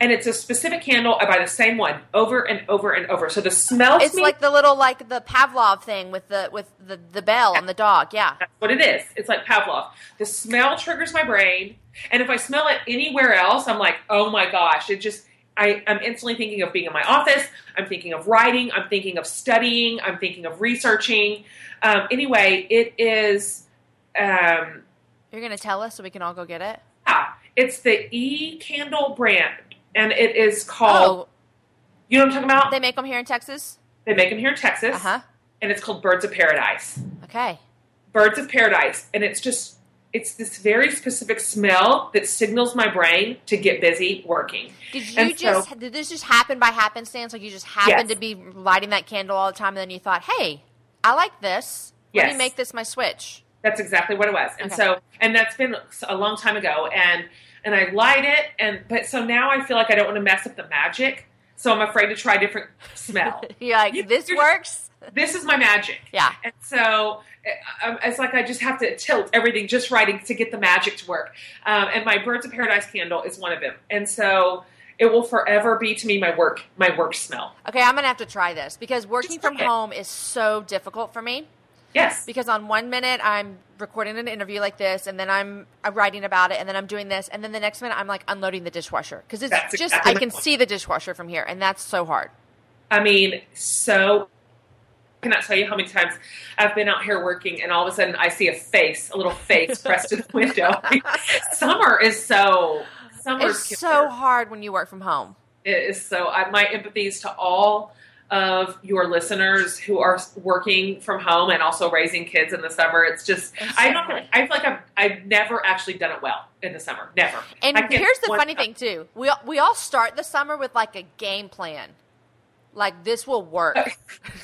Speaker 2: and it's a specific candle. I buy the same one over and over and over. So the smell.
Speaker 1: It's
Speaker 2: me-
Speaker 1: like the little like the Pavlov thing with the with the the bell and the dog. Yeah.
Speaker 2: That's what it is. It's like Pavlov. The smell triggers my brain, and if I smell it anywhere else, I'm like, oh my gosh! It just I, I'm instantly thinking of being in my office. I'm thinking of writing. I'm thinking of studying. I'm thinking of researching. Um, anyway, it is. Um,
Speaker 1: You're gonna tell us so we can all go get it.
Speaker 2: yeah, it's the E Candle brand, and it is called.
Speaker 1: Oh,
Speaker 2: You know what I'm talking about?
Speaker 1: they make them here in Texas.
Speaker 2: they make them here in Texas,
Speaker 1: Uh huh.
Speaker 2: and it's called Birds of Paradise.
Speaker 1: Okay.
Speaker 2: birds of paradise and it's just it's this very specific smell that signals my brain to get busy working
Speaker 1: Did you
Speaker 2: And so-
Speaker 1: just did this just happen by happenstance? Like you just happened
Speaker 2: Yes.
Speaker 1: to be lighting that candle all the time, and then you thought, "Hey, I like this. Let me make this my switch."
Speaker 2: that's exactly what it was and
Speaker 1: Okay.
Speaker 2: so and that's been a long time ago and and i light it and but so now i feel like i don't want to mess up the magic so i'm afraid to try a different smell
Speaker 1: You're like, "This
Speaker 2: you're-
Speaker 1: works."
Speaker 2: this is my magic
Speaker 1: Yeah.
Speaker 2: and so uh, it's like I just have to tilt everything just right to get the magic to work. Um, and my Birds of Paradise candle is one of them. And so it will forever be to me my work my work smell.
Speaker 1: Okay, I'm gonna have to try this because working from
Speaker 2: it.
Speaker 1: home is so difficult for me.
Speaker 2: Yes.
Speaker 1: Because on one minute I'm recording an interview like this, and then I'm, I'm writing about it, and then I'm doing this, and then the next minute I'm like unloading the dishwasher because it's
Speaker 2: That's
Speaker 1: just
Speaker 2: exactly
Speaker 1: I can see the dishwasher from here, and that's so hard.
Speaker 2: I mean, so I cannot tell you how many times I've been out here working and all of a sudden I see a face, a little face pressed to the window. Summer is so summer's
Speaker 1: It's
Speaker 2: killer.
Speaker 1: so hard when you work from home.
Speaker 2: It is so. I, my empathies to all of your listeners who are working from home and also raising kids in the summer. It's just I don't. I feel like I've I've never actually done it well in the summer. Never.
Speaker 1: And here's the funny
Speaker 2: time-
Speaker 1: thing too: we all- we all start the summer with like a game plan. Like this will work.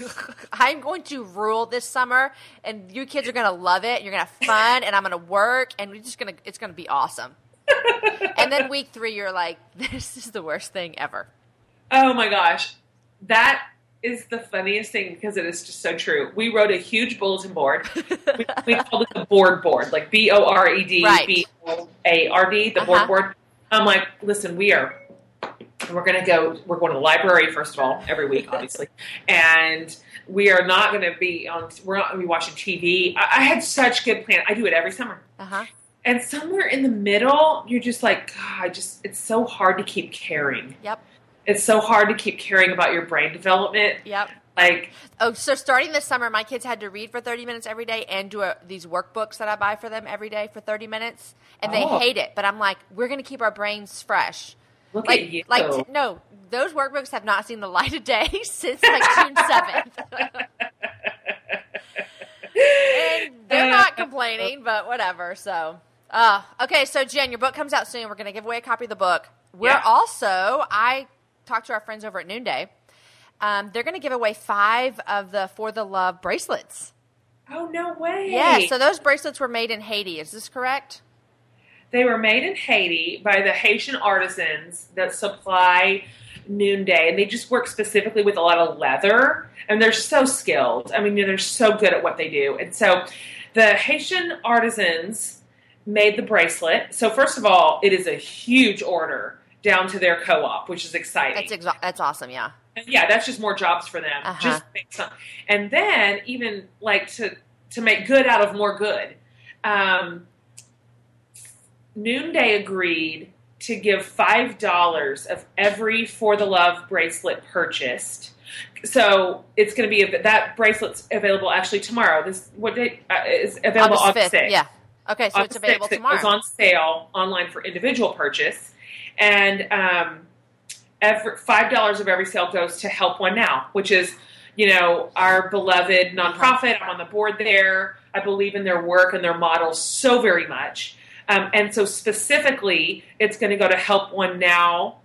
Speaker 1: I'm going to rule this summer, and you kids are going to love it. You're going to have fun, and I'm going to work, and we're just going to. It's going to be awesome. and then week three, you're like, this is the worst thing ever.
Speaker 2: Oh my gosh, that is the funniest thing because it is just so true. We wrote a huge bulletin board. we, we called it the board board, like B O R E D. B O A R D, the
Speaker 1: Uh-huh.
Speaker 2: board board. I'm like, listen, we are. We're gonna go. We're going to the library first of all every week, obviously, and we are not going to be on. We're not going to be watching TV. I, I had such good plan. I do it every summer,
Speaker 1: Uh huh.
Speaker 2: and somewhere in the middle, you're just like, God, I just. It's so hard to keep caring
Speaker 1: Yep.
Speaker 2: It's so hard to keep caring about your brain development
Speaker 1: Yep.
Speaker 2: Like,
Speaker 1: Oh, so starting this summer, my kids had to read for 30 minutes every day and do a, these workbooks that I buy for them every day for 30 minutes, and they
Speaker 2: Oh.
Speaker 1: hate it. But I'm like, we're going to keep our brains fresh.
Speaker 2: look
Speaker 1: like,
Speaker 2: at you.
Speaker 1: like t- no, those workbooks have not seen the light of day since like June 7th. and they're not complaining, but whatever. So, uh, okay. So Jen, your book comes out soon. We're going to give away a copy of the book. We're
Speaker 2: Yeah.
Speaker 1: also, I talked to our friends over at Noonday. Um, they're going to give away five of the For the Love bracelets.
Speaker 2: oh no way!
Speaker 1: Yeah. So those bracelets were made in Haiti. Is this correct?
Speaker 2: They were made in Haiti by the Haitian artisans that supply Noonday, and they just work specifically with a lot of leather. And they're so skilled. I mean, they're so good at what they do. And so, the Haitian artisans made the bracelet. So first of all, it is a huge order down to their co-op, which is exciting.
Speaker 1: That's exa- that's awesome. Yeah.
Speaker 2: And yeah, that's just more jobs for them.
Speaker 1: Uh-huh.
Speaker 2: Just on, and then even like to to make good out of more good. Um, Noonday agreed to give five dollars of every for the love bracelet purchased. So it's going to be that bracelet's available actually tomorrow. This what date uh, is available August
Speaker 1: 5th.
Speaker 2: 6th.
Speaker 1: Yeah. Okay. So it's available
Speaker 2: 6th.
Speaker 1: Tomorrow.
Speaker 2: goes on sale online for individual purchase, and um, every, five dollars of every sale goes to Help One Now, which is you know our beloved nonprofit. I'm on the board there. I believe in their work and their model so very much, um, and so specifically, it's going to go to Help One Now.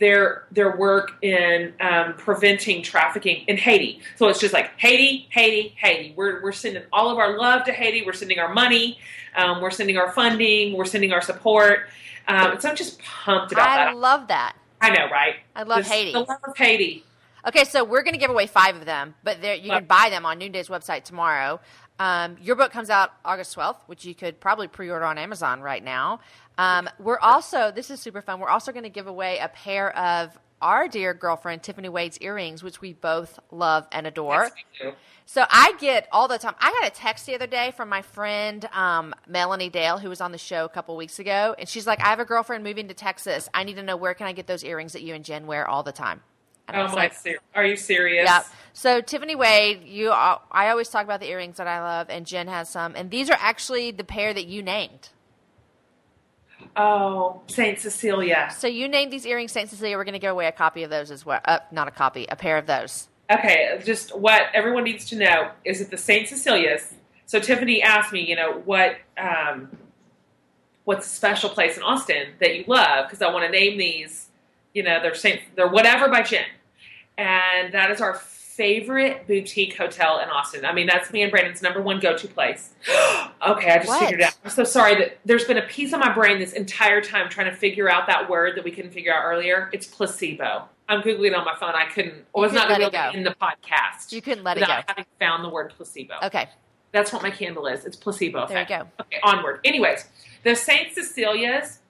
Speaker 2: Their their work in um, preventing trafficking in Haiti. So it's just like Haiti, Haiti, Haiti. We're we're sending all of our love to Haiti. We're sending our money. Um, we're sending our funding. We're sending our support. Um, so I'm just pumped about
Speaker 1: I
Speaker 2: that.
Speaker 1: I love that.
Speaker 2: I know, right?
Speaker 1: I love
Speaker 2: This-
Speaker 1: Haiti.
Speaker 2: The love of Haiti.
Speaker 1: Okay, so we're going to give away five of them, but you can buy them on Noonday's website tomorrow. Um, your book comes out August 12th, which you could probably pre order on Amazon right now. Um, we're also, this is super fun, we're also going to give away a pair of our dear girlfriend, Tiffany Wade's earrings, which we both love and adore.
Speaker 2: Yes.
Speaker 1: So I get all the time. I got a text the other day from my friend um, Melanie Dale, who was on the show a couple weeks ago, and she's like, "I have a girlfriend moving to Texas. I need to know where can I get those earrings that you and Jen wear all the time." And I
Speaker 2: Oh
Speaker 1: was
Speaker 2: my!
Speaker 1: like,
Speaker 2: ser- Are you serious?
Speaker 1: yeah. So Tiffany Wade, you, I always talk about the earrings that I love, and Jen has some, and these are actually the pair that you named.
Speaker 2: Oh, Saint Cecilia.
Speaker 1: So you named these earrings, Saint Cecilia. We're going to give away a copy of those as well. Uh, not a copy, a pair of those.
Speaker 2: Okay, just what everyone needs to know is that the Saint Cecilia's. So Tiffany asked me, you know, what um, what's a special place in Austin that you love? Because I want to name these. You know, they're Saint, they're whatever by Jen, and that is our favorite boutique hotel in Austin. I mean, that's me and Brandon's number one go to place. okay, I just
Speaker 1: What?
Speaker 2: figured it out. I'm so sorry that there's been a piece of my brain this entire time trying to figure out that word that we couldn't figure out earlier. It's placebo. I'm googling it on my phone. I couldn't. I was
Speaker 1: couldn't
Speaker 2: not going to
Speaker 1: it
Speaker 2: be able
Speaker 1: go.
Speaker 2: to the podcast
Speaker 1: You couldn't let it go.
Speaker 2: having found the word placebo.
Speaker 1: Okay,
Speaker 2: That's what my candle is. It's placebo
Speaker 1: there you go.
Speaker 2: Okay, onward. Anyways, the Saint Cecilia's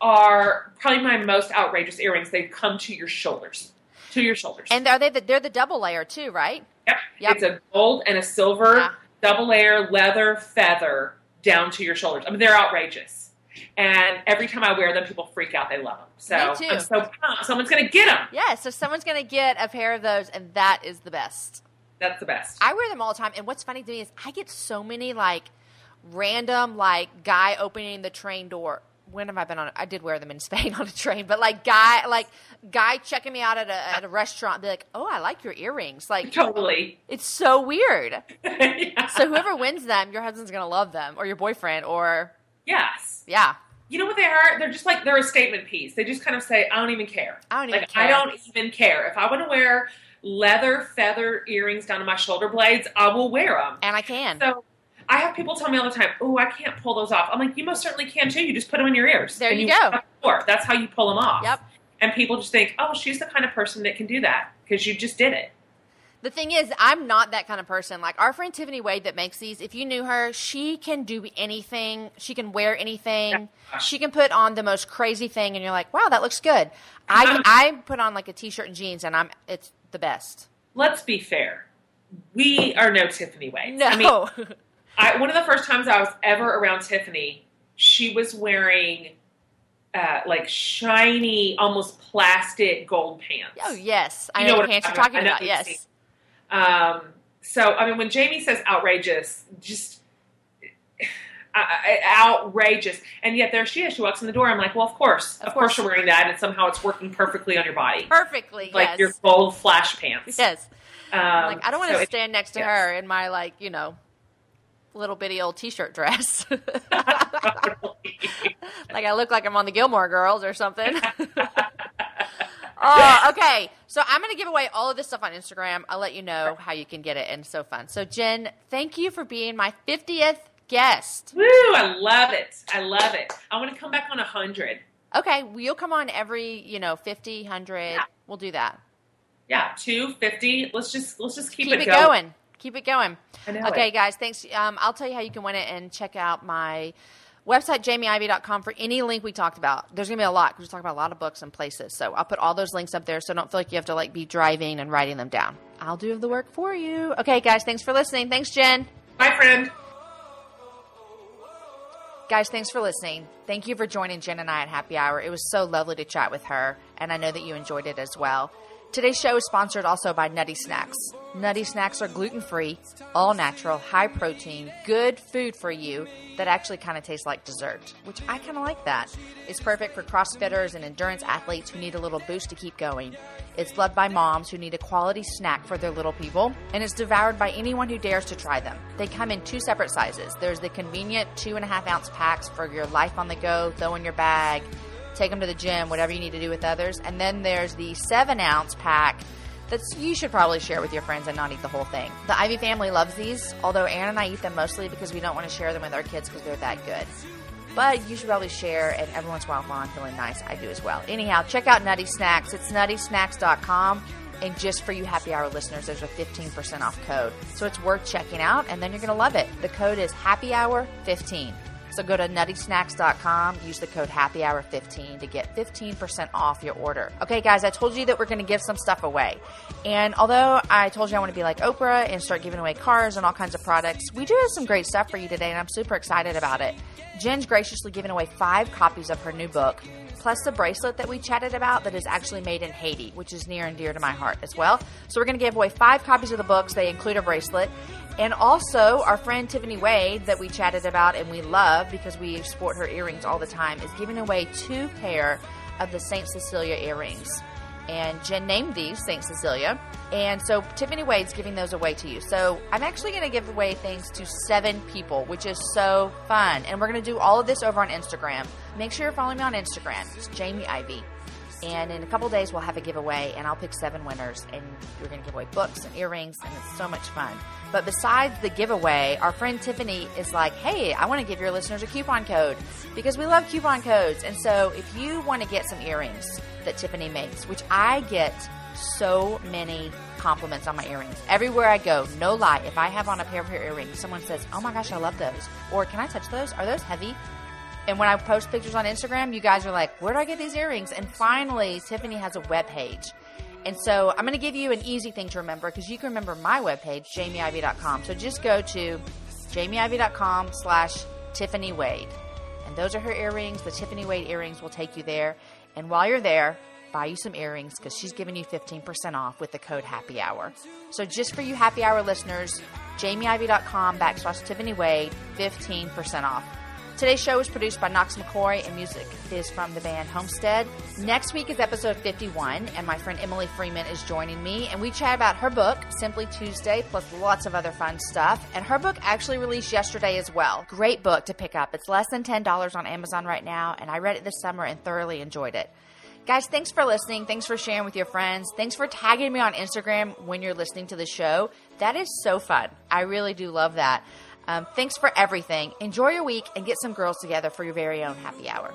Speaker 2: are probably my most outrageous earrings. They come to your shoulders. To your shoulders.
Speaker 1: And are they the, they're the double layer too, right?
Speaker 2: yep.
Speaker 1: Yep.
Speaker 2: It's a gold and a silver
Speaker 1: Yeah.
Speaker 2: double layer leather feather down to your shoulders. I mean, they're outrageous. And every time I wear them, people freak out. They love them. So
Speaker 1: Me too.
Speaker 2: I'm so pumped. Someone's going to get them.
Speaker 1: Yeah, so someone's going to get a pair of those, and that is the best.
Speaker 2: That's the best.
Speaker 1: I wear them all the time, and what's funny to me is I get so many like random like guy opening the train door. When have I been on? I did wear them in Spain on a train, but like guy like guy checking me out at a at a restaurant, be like, "Oh, I like your earrings." Like
Speaker 2: totally.
Speaker 1: it's so weird.
Speaker 2: Yeah.
Speaker 1: So whoever wins them, your husband's gonna love them, or your boyfriend, or
Speaker 2: yes.
Speaker 1: yeah,
Speaker 2: You know what they are? They're just like they're a statement piece. They just kind of say, "I don't even care."
Speaker 1: I don't even
Speaker 2: like
Speaker 1: care.
Speaker 2: I don't even care if I want to wear leather feather earrings down to my shoulder blades. I will wear them.
Speaker 1: and I can.
Speaker 2: So I have people tell me all the time, "Oh, I can't pull those off." I'm like, "You most certainly can too. You just put them in your ears.
Speaker 1: There
Speaker 2: and
Speaker 1: you
Speaker 2: walk
Speaker 1: go.
Speaker 2: the. That's how you pull them off."
Speaker 1: Yep.
Speaker 2: And people just think, "Oh, she's the kind of person that can do that because you just did it."
Speaker 1: The thing is, I'm not that kind of person. Like our friend Tiffany Wade that makes these, if you knew her, she can do anything. She can wear anything.
Speaker 2: Yeah.
Speaker 1: She can put on the most crazy thing, and you're like, wow, that looks good. I, I put on like a t-shirt and jeans, and I'm it's the best.
Speaker 2: Let's be fair. We are no Tiffany Wade.
Speaker 1: No,
Speaker 2: I mean, I, one of the first times I was ever around Tiffany, she was wearing uh, like shiny, almost plastic gold pants.
Speaker 1: oh yes, I
Speaker 2: You
Speaker 1: know,
Speaker 2: know
Speaker 1: what pants you're talking about. Yes,
Speaker 2: Um, so I mean, when Jamie says outrageous, just uh, outrageous, and yet there she is. She walks in the door. I'm like, well, of course, of,
Speaker 1: Of
Speaker 2: course.
Speaker 1: course.
Speaker 2: you're wearing that, and somehow it's working perfectly on your body,
Speaker 1: Perfectly.
Speaker 2: like
Speaker 1: yes.
Speaker 2: your gold flash pants.
Speaker 1: yes.
Speaker 2: Um,
Speaker 1: like I don't want
Speaker 2: so
Speaker 1: to
Speaker 2: it-
Speaker 1: stand next to
Speaker 2: yes.
Speaker 1: her in my like you know little bitty old t-shirt dress. like I look like I'm on the Gilmore Girls or something. oh, okay. So I'm going to give away all of this stuff on Instagram. I'll let you know how you can get it, and so fun. So Jen, thank you for being my 50th guest.
Speaker 2: Woo! I love it. I love it. I want to come back on a hundred.
Speaker 1: Okay, well, you'll come on every you know 50, 100.
Speaker 2: Yeah.
Speaker 1: We'll do that.
Speaker 2: Yeah, two fifty. Let's just let's just keep,
Speaker 1: Keep,
Speaker 2: it,
Speaker 1: it
Speaker 2: going.
Speaker 1: going. Keep it going. Okay,
Speaker 2: it.
Speaker 1: guys, thanks. Um, I'll tell you how you can win it and check out my website, jamieivey.com, for any link we talked about. There's going to be a lot because we talk about a lot of books and places. So I'll put all those links up there so don't feel like you have to like be driving and writing them down. I'll do the work for you. Okay, guys, thanks for listening. Thanks, Jen.
Speaker 2: Bye, friend.
Speaker 1: Guys, thanks for listening. Thank you for joining Jen and I at Happy Hour. It was so lovely to chat with her, and I know that you enjoyed it as well. Today's show is sponsored also by Nutty Snacks. Nutty Snacks are gluten free, all natural, high protein, good food for you that actually kind of tastes like dessert, which I kind of like that. It's perfect for CrossFitters and endurance athletes who need a little boost to keep going. It's loved by moms who need a quality snack for their little people, and it's devoured by anyone who dares to try them. They come in two separate sizes. There's the convenient two and a half ounce packs for your life on the go, throw in your bag, take them to the gym, whatever you need to do with others. And then there's the seven ounce pack that you should probably share with your friends and not eat the whole thing. The Ivey family loves these, although Aaron and I eat them mostly because we don't want to share them with our kids because they're that good. But you should probably share, and every once in a while, while I'm feeling nice, I do as well. Anyhow, check out Nutty Snacks. It's nuttysnacks.com. And just for you happy hour listeners, there's a 15% off code. So it's worth checking out, and then you're going to love it. The code is happy hour 15. So go to nuttysnacks.com, use the code happy hour 15 to get 15% off your order. Okay, guys, I told you that we're going to give some stuff away. And although I told you I want to be like Oprah and start giving away cars and all kinds of products, we do have some great stuff for you today, and I'm super excited about it. Jen's graciously given away five copies of her new book, plus the bracelet that we chatted about that is actually made in Haiti, which is near and dear to my heart as well. So we're going to give away five copies of the books. They include a bracelet. And also, our friend Tiffany Wade, that we chatted about and we love because we sport her earrings all the time, is giving away two pair of the St. Cecilia earrings. And Jen named these St. Cecilia. And so Tiffany Wade's giving those away to you. So I'm actually going to give away things to seven people, which is so fun. And we're going to do all of this over on Instagram. Make sure you're following me on Instagram. It's Jamie Ivey. And in a couple days, we'll have a giveaway, and I'll pick seven winners, and we're going to give away books and earrings, and it's so much fun. But besides the giveaway, our friend Tiffany is like, hey, I want to give your listeners a coupon code because we love coupon codes. And so if you want to get some earrings that Tiffany makes, which I get so many compliments on my earrings. Everywhere I go, no lie, if I have on a pair of her earrings, someone says, oh my gosh, I love those. Or can I touch those? Are those heavy? And when I post pictures on Instagram, you guys are like, where do I get these earrings? And finally, Tiffany has a web page. And so I'm going to give you an easy thing to remember because you can remember my webpage, jamieivey.com. So just go to jamieivey.com slash Tiffany Wade. And those are her earrings. The Tiffany Wade earrings will take you there. And while you're there, buy you some earrings because she's giving you 15% off with the code happy hour. So just for you happy hour listeners, jamieivey.com backslash Tiffany Wade, 15% off. Today's show is produced by Knox McCoy and music is from the band Homestead. Next week is episode 51 and my friend Emily Freeman is joining me and we chat about her book, Simply Tuesday, plus lots of other fun stuff. And her book actually released yesterday as well. Great book to pick up. It's less than $10 on Amazon right now and I read it this summer and thoroughly enjoyed it. Guys, thanks for listening. Thanks for sharing with your friends. Thanks for tagging me on Instagram when you're listening to the show. That is so fun. I really do love that. Um, thanks for everything. Enjoy your week and get some girls together for your very own happy hour.